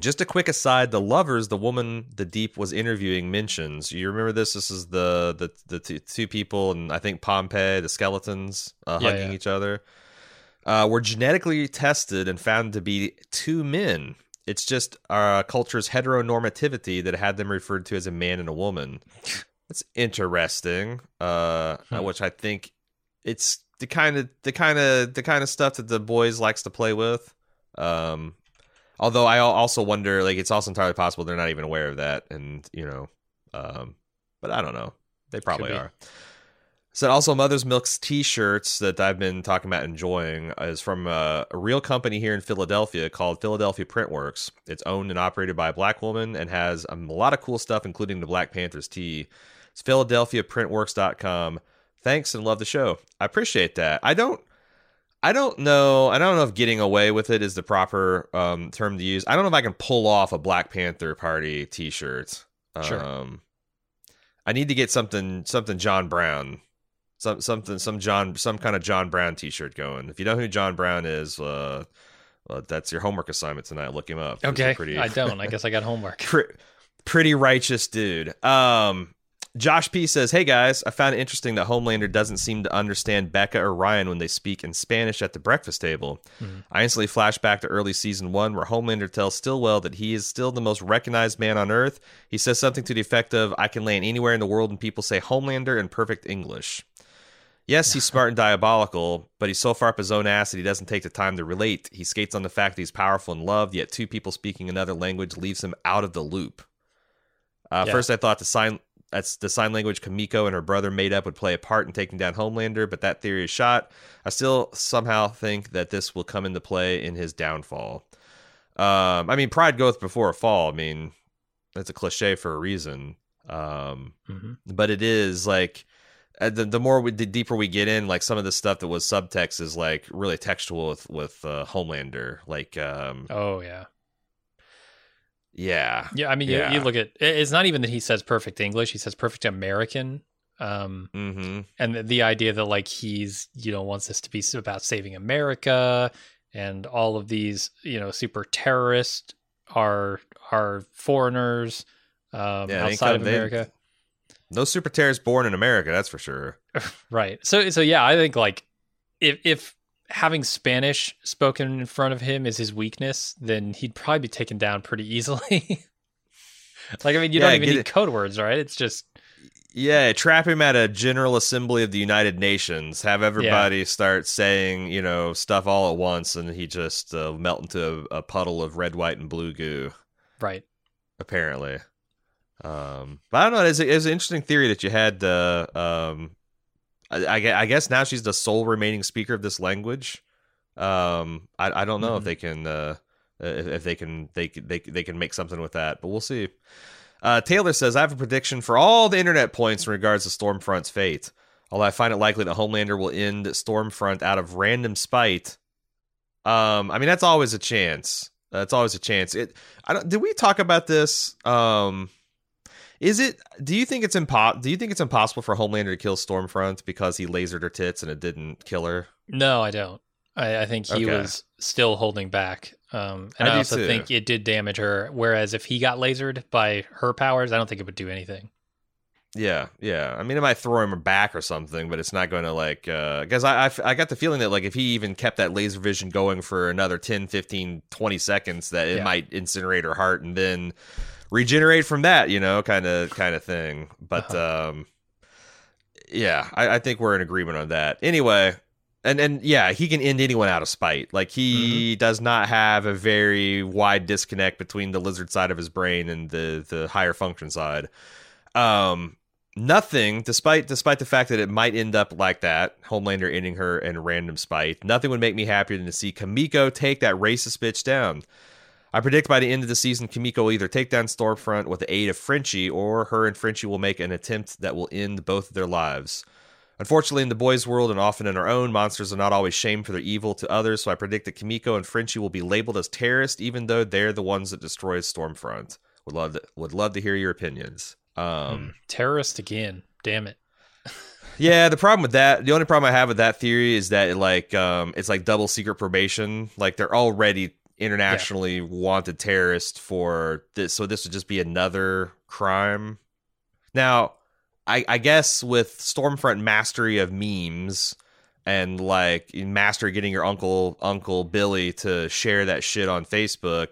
Just a quick aside: the lovers, the woman the deep was interviewing, mentions. You remember this? This is the the the two, two people, and I think Pompeii, the skeletons uh, Yeah, hugging yeah. each other uh, were genetically tested and found to be two men. It's just our culture's heteronormativity that had them referred to as a man and a woman. That's interesting. Uh, Hmm. which I think it's the kind of the kind of the kind of stuff that the boys likes to play with. Um, although I also wonder, like, it's also entirely possible they're not even aware of that, and you know, um, but I don't know. They probably are. So also Mother's Milk's T-shirts that I've been talking about enjoying is from a, a real company here in Philadelphia called Philadelphia Printworks. It's owned and operated by a black woman and has um, a lot of cool stuff, including the Black Panthers tee. It's PhiladelphiaPrintworks.com. Thanks and love the show. I appreciate that. I don't. I don't know. I don't know if getting away with it is the proper um, term to use. I don't know if I can pull off a Black Panther Party T-shirt. Sure. Um, I need to get something something John Brown, some something some John some kind of John Brown T-shirt going. If you know who John Brown is, uh, well, that's your homework assignment tonight. Look him up. Okay, pretty I don't. I guess I got homework. Pre- pretty righteous dude. Um, Josh P says, "Hey guys, I found it interesting that Homelander doesn't seem to understand Becca or Ryan when they speak in Spanish at the breakfast table. Mhm. I instantly flash back to early season one, where Homelander tells Stillwell that he is still the most recognized man on Earth. He says something to the effect of, "I can land anywhere in the world and people say Homelander in perfect English." Yes, he's smart and diabolical, but he's so far up his own ass that he doesn't take the time to relate. He skates on the fact that he's powerful and loved, yet two people speaking another language leaves him out of the loop. Uh, Yeah. First, I thought the sign that's the sign language Kimiko and her brother made up would play a part in taking down Homelander, but that theory is shot. I still somehow think that this will come into play in his downfall. Um, I mean, pride goeth before a fall. I mean, that's a cliche for a reason. Um, hmm but it is like uh, the the more we, the deeper we get in, like some of the stuff that was subtext is like really textual with with uh, Homelander. Like, um, Oh yeah. Yeah, Yeah, I mean, Yeah. You, you look at it's not even that he says perfect English; he says perfect American. Um, mm-hmm. and the, the idea that like he's you know wants this to be about saving America, and all of these you know super terrorists are are foreigners um, Yeah, outside of America, no super terrorists born in America, that's for sure. right? So so yeah, I think like if if having Spanish spoken in front of him is his weakness, then he'd probably be taken down pretty easily. like I mean, you Yeah, don't even need it- code words, right? It's just Yeah, trap him at a General Assembly of the United Nations. Have everybody start saying, you know, stuff all at once, and he just uh, melt into a, a puddle of red, white, and blue goo. right. Apparently, um, but I don't know. It's, it's an interesting theory that you had. Uh, um, I, I I guess now she's the sole remaining speaker of this language. Um, I, I don't know if Mhm. they can, uh, if, if they can, they they they can make something with that, but we'll see. Uh, Taylor says, I have a prediction for all the internet points in regards to Stormfront's fate. Although I find it likely that Homelander will end Stormfront out of random spite. Um, I mean, that's always a chance. That's always a chance. It. I don't. Did we talk about this? Um, is it? Do you think it's impo- Do you think it's impossible for Homelander to kill Stormfront because he lasered her tits and it didn't kill her? No, I don't. I, I think he Okay. was still holding back. Um, and I I, also too. think it did damage her. Whereas if he got lasered by her powers, I don't think it would do anything. Yeah, yeah. I mean, it might throw him back or something, but it's not going to like. Because I, I, I got the feeling that like if he even kept that laser vision going for another 10, 15, 20 seconds, that it Yeah. might incinerate her heart and then regenerate from that. You know, kind of kind of thing. But Uh-huh. um, yeah, I, I think we're in agreement on that. Anyway. And and yeah, he can end anyone out of spite. Like he Mm-hmm. does not have a very wide disconnect between the lizard side of his brain and the the higher function side. Um, nothing, despite despite the fact that it might end up like that, Homelander ending her in random spite. Nothing would make me happier than to see Kimiko take that racist bitch down. I predict by the end of the season, Kimiko will either take down Stormfront with the aid of Frenchie, or her and Frenchie will make an attempt that will end both of their lives. Unfortunately, in the boys' world and often in our own, monsters are not always shamed for their evil to others, so I predict that Kimiko and Frenchie will be labeled as terrorists, even though they're the ones that destroy Stormfront. Would love to, would love to hear your opinions. Um, Hmm. Terrorist again. Damn it. yeah, the problem with that, the only problem I have with that theory is that it like um, it's like double secret probation. Like they're already internationally wanted terrorist for this, so this would just be another crime. Now, I, I guess with Stormfront mastery of memes and like master getting your uncle Uncle Billy to share that shit on Facebook,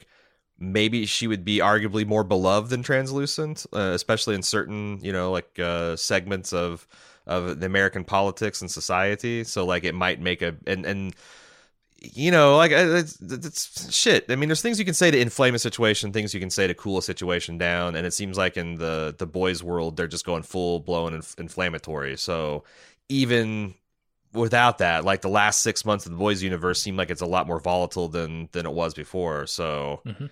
maybe she would be arguably more beloved than Translucent, uh, especially in certain you know like uh, segments of of the American politics and society. So like it might make a and and you know like uh, it's, it's shit. I mean, there's things you can say to inflame a situation, things you can say to cool a situation down, and it seems like in the the boys' world they're just going full blown inf- inflammatory. So even without that, like the last six months of the boys' universe seem like it's a lot more volatile than than it was before. So Mhm.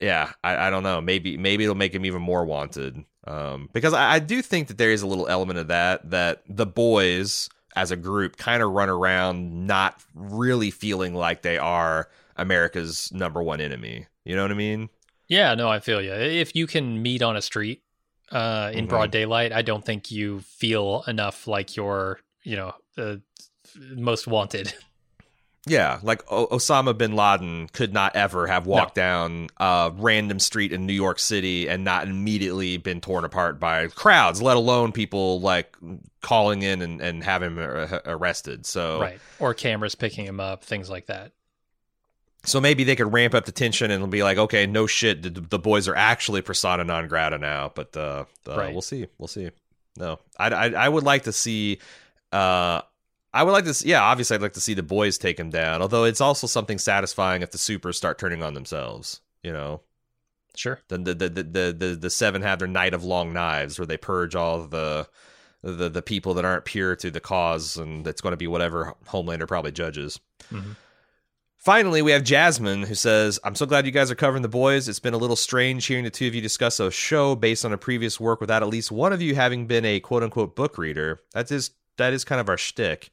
yeah, I, I don't know. Maybe maybe it'll make him even more wanted. Um, because I, I do think that there is a little element of that that the boys as a group kind of run around not really feeling like they are America's number one enemy. You know what I mean? Yeah, no, I feel you. If you can meet on a street uh, in Mhm. broad daylight, I don't think you feel enough like you're, you know, the most wanted. Yeah, like o- Osama bin Laden could not ever have walked down a random street in New York City and not immediately been torn apart by crowds, let alone people like calling in and, and have him ar- arrested. So, Right. Or cameras picking him up, things like that. so maybe they could ramp up the tension and be like, okay, no shit, the, the boys are actually persona non grata now. But uh, uh, Right. we'll see, we'll see. No, I, I, I would like to see. Uh, I would like to, see, yeah. Obviously, I'd like to see the boys take him down. Although it's also something satisfying if the supers start turning on themselves. You know, Sure. Then the the the the, the seven have their night of long knives, where they purge all the the the people that aren't pure to the cause, and it's going to be whatever Homelander probably judges. Mhm. Finally, we have Jasmine who says, I'm so glad you guys are covering the boys. It's been a little strange hearing the two of you discuss a show based on a previous work without at least one of you having been a quote unquote book reader. That is that is kind of our shtick.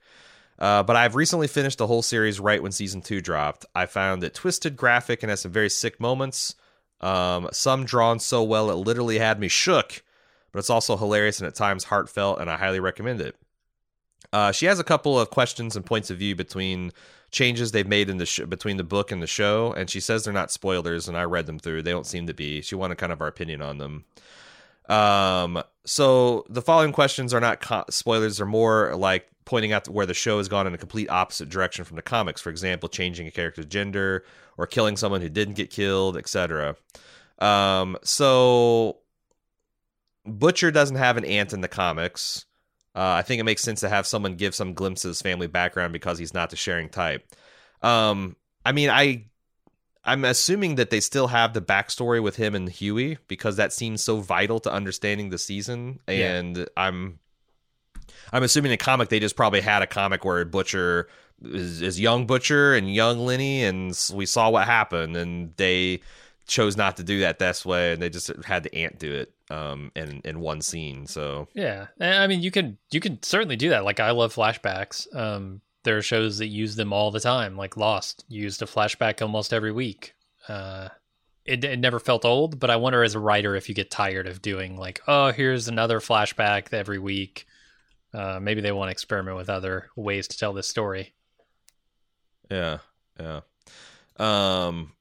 Uh, but I've recently finished the whole series right when season two dropped. I found it twisted, graphic, and has some very sick moments. Um, some drawn so well it literally had me shook, but it's also hilarious and at times heartfelt, and I highly recommend it. Uh, she has a couple of questions and points of view between changes they've made in the sh- between the book and the show, and she says they're not spoilers, and I read them through. They don't seem to be. She wanted kind of our opinion on them. Um, so the following questions are not co- spoilers; they're more like pointing out where the show has gone in a complete opposite direction from the comics. For example, changing a character's gender or killing someone who didn't get killed, etc. Um, so Butcher doesn't have an aunt in the comics. Uh, I think it makes sense to have someone give some glimpse of his family background because he's not the sharing type. Um, I mean, I I'm assuming that they still have the backstory with him and Huey because that seems so vital to understanding the season. And yeah. I'm I'm assuming in the comic they just probably had a comic where Butcher is, is young Butcher and young Lenny, and we saw what happened, and they chose not to do that this way, and they just had the aunt do it um in in one scene. So yeah, I mean you can you could certainly do that. Like I love flashbacks. Um, there are shows that use them all the time. Like Lost used a flashback almost every week. Uh, it, it never felt old, but I wonder as a writer if you get tired of doing like, oh, here's another flashback every week. Uh, maybe they want to experiment with other ways to tell this story. Yeah, yeah. Um,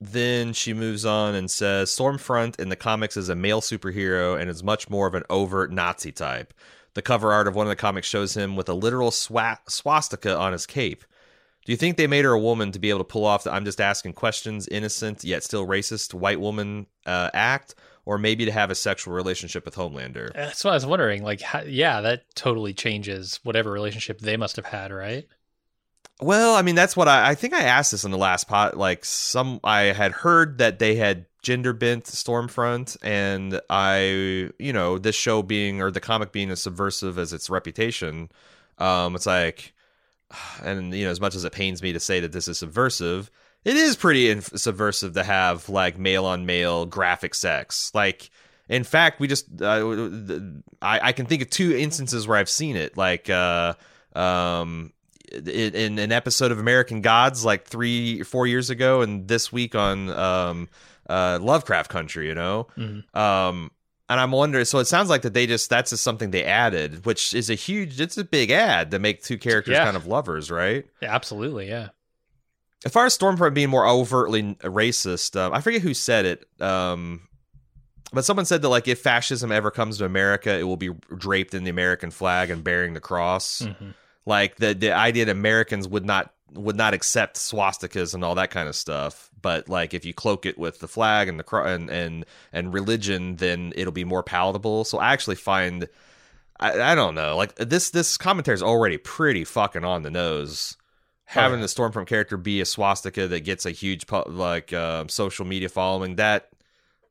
then she moves on and says Stormfront in the comics is a male superhero and is much more of an overt Nazi type. The cover art of one of the comics shows him with a literal swastika on his cape. Do you think they made her a woman to be able to pull off the I'm just asking questions, innocent yet still racist white woman uh, act? Or maybe to have a sexual relationship with Homelander. That's what I was wondering. Like, how, yeah, that totally changes whatever relationship they must have had, right? Well, I mean, that's what I, I think I asked this in the last pot. Like, some I had heard that they had gender bent Stormfront, and I, you know, this show being or the comic being as subversive as its reputation, um, it's like, and you know, as much as it pains me to say that this is subversive, it is pretty inf- subversive to have like male on male graphic sex. Like, in fact, we just, uh, I, I can think of two instances where I've seen it, like, uh, um in an episode of American Gods like three, four years ago, and this week on um, uh, Lovecraft Country. You know, mm-hmm. um, and I'm wondering. So it sounds like that they just that's just something they added, which is a huge. It's a big ad to make two characters yeah. kind of lovers, right? Yeah, absolutely, yeah. As far as Stormfront being more overtly racist, um, I forget who said it. Um, but someone said that like if fascism ever comes to America, it will be draped in the American flag and bearing the cross. Mm-hmm like the the idea that Americans would not would not accept swastikas and all that kind of stuff. But like if you cloak it with the flag and the and and and religion, then it'll be more palatable. So I actually find I, I don't know like this this commentary is already pretty fucking on the nose. Having oh, yeah. the Stormfront character be a swastika that gets a huge like uh, social media following that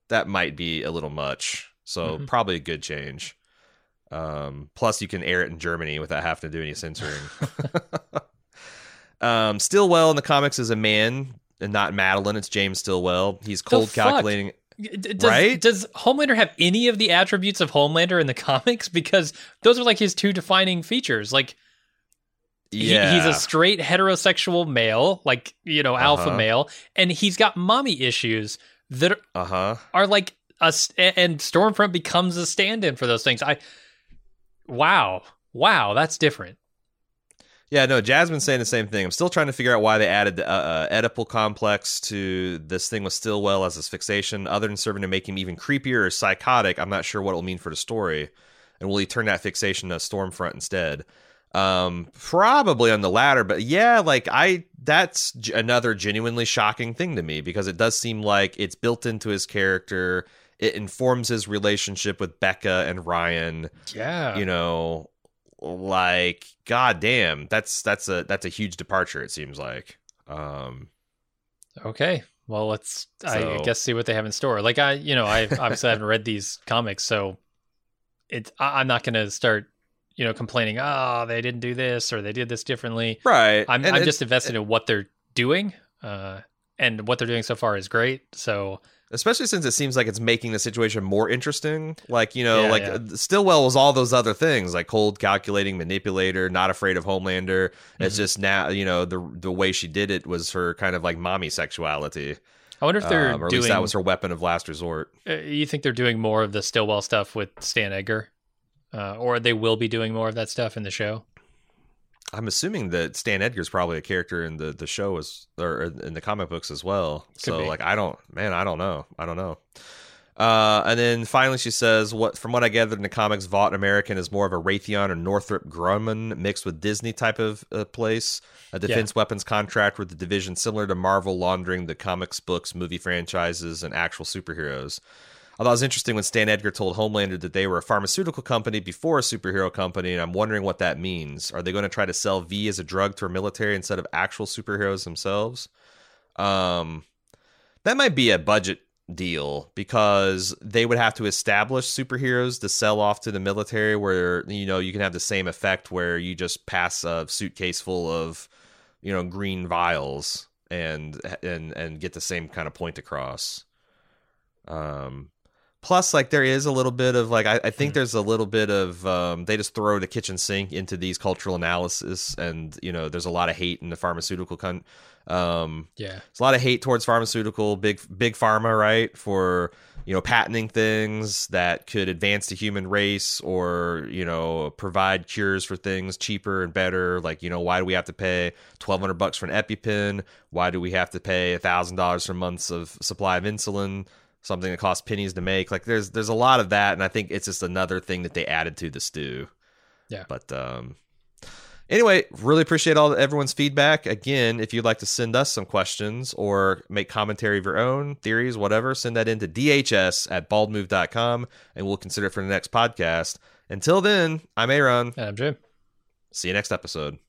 that might be a little much. So mm-hmm. probably a good change. Um, plus, you can air it in Germany without having to do any censoring. um, Stillwell in the comics is a man and not Madeline. It's James Stillwell. He's cold calculating. Does, right? Does Homelander have any of the attributes of Homelander in the comics? Because those are like his two defining features. Like, yeah. He, he's a straight heterosexual male, like you know, alpha uh-huh. male, and he's got mommy issues that uh-huh. are like a and Stormfront becomes a stand-in for those things. I Wow. Wow, that's different. Yeah, no, Jasmine's saying the same thing. I'm still trying to figure out why they added the uh, uh, Oedipal complex to this thing with Stillwell as his fixation. Other than serving to make him even creepier or psychotic, I'm not sure what it'll mean for the story. And will he turn that fixation to Stormfront instead? Um, probably on the latter, but yeah, like I, that's g- another genuinely shocking thing to me because it does seem like it's built into his character it informs his relationship with Becca and Ryan. Yeah. You know, like god damn, that's that's a that's a huge departure it seems like. Um Okay. Well, let's so, I guess see what they have in store. Like I, you know, I obviously haven't read these comics, so it's I'm not going to start you know complaining oh they didn't do this or they did this differently right i'm, I'm just invested in what they're doing. Uh, and what they're doing so far is great. So especially since it seems like it's making the situation more interesting. Like you know, Yeah, like yeah. uh, Stillwell was all those other things, like cold, calculating, manipulator, not afraid of Homelander. It's Mhm. just now, you know, the the way she did it was her kind of like mommy sexuality, I wonder if they're um, or at doing. least that was her weapon of last resort. uh, you think they're doing more of the Stillwell stuff with Stan Edgar, uh, or they will be doing more of that stuff in the show? I'm assuming that Stan Edgar's probably a character in the the show as or in the comic books as well. so be. like I don't man, I don't know. I don't know. Uh, and then finally she says, "What from what I gathered in the comics, Vought American is more of a Raytheon or Northrop Grumman mixed with Disney type of uh, place, a defense weapons contract with the division similar to Marvel laundering the comics, books, movie franchises, and actual superheroes." I thought it was interesting when Stan Edgar told Homelander that they were a pharmaceutical company before a superhero company, and I'm wondering what that means. Are they going to try to sell V as a drug to our military instead of actual superheroes themselves? Um, that might be a budget deal because they would have to establish superheroes to sell off to the military where you know you can have the same effect where you just pass a suitcase full of you know green vials and and and get the same kind of point across um plus like there is a little bit of like i, I think Hmm. there's a little bit of um they just throw the kitchen sink into these cultural analysis and you know there's a lot of hate in the pharmaceutical con um Yeah, there's a lot of hate towards pharmaceutical big big pharma right for you know patenting things that could advance the human race or you know provide cures for things cheaper and better like you know why do we have to pay 1200 bucks for an epipen? Why do we have to pay a thousand dollars for months of supply of insulin something that costs pennies to make like there's there's a lot of that and i think it's just another thing that they added to the stew Yeah. but um Anyway, really appreciate all everyone's feedback. Again, if you'd like to send us some questions or make commentary of your own, theories, whatever, send that into dhs at baldmove.com and we'll consider it for the next podcast. Until then, I'm Aaron. and I'm Jim. See you next episode.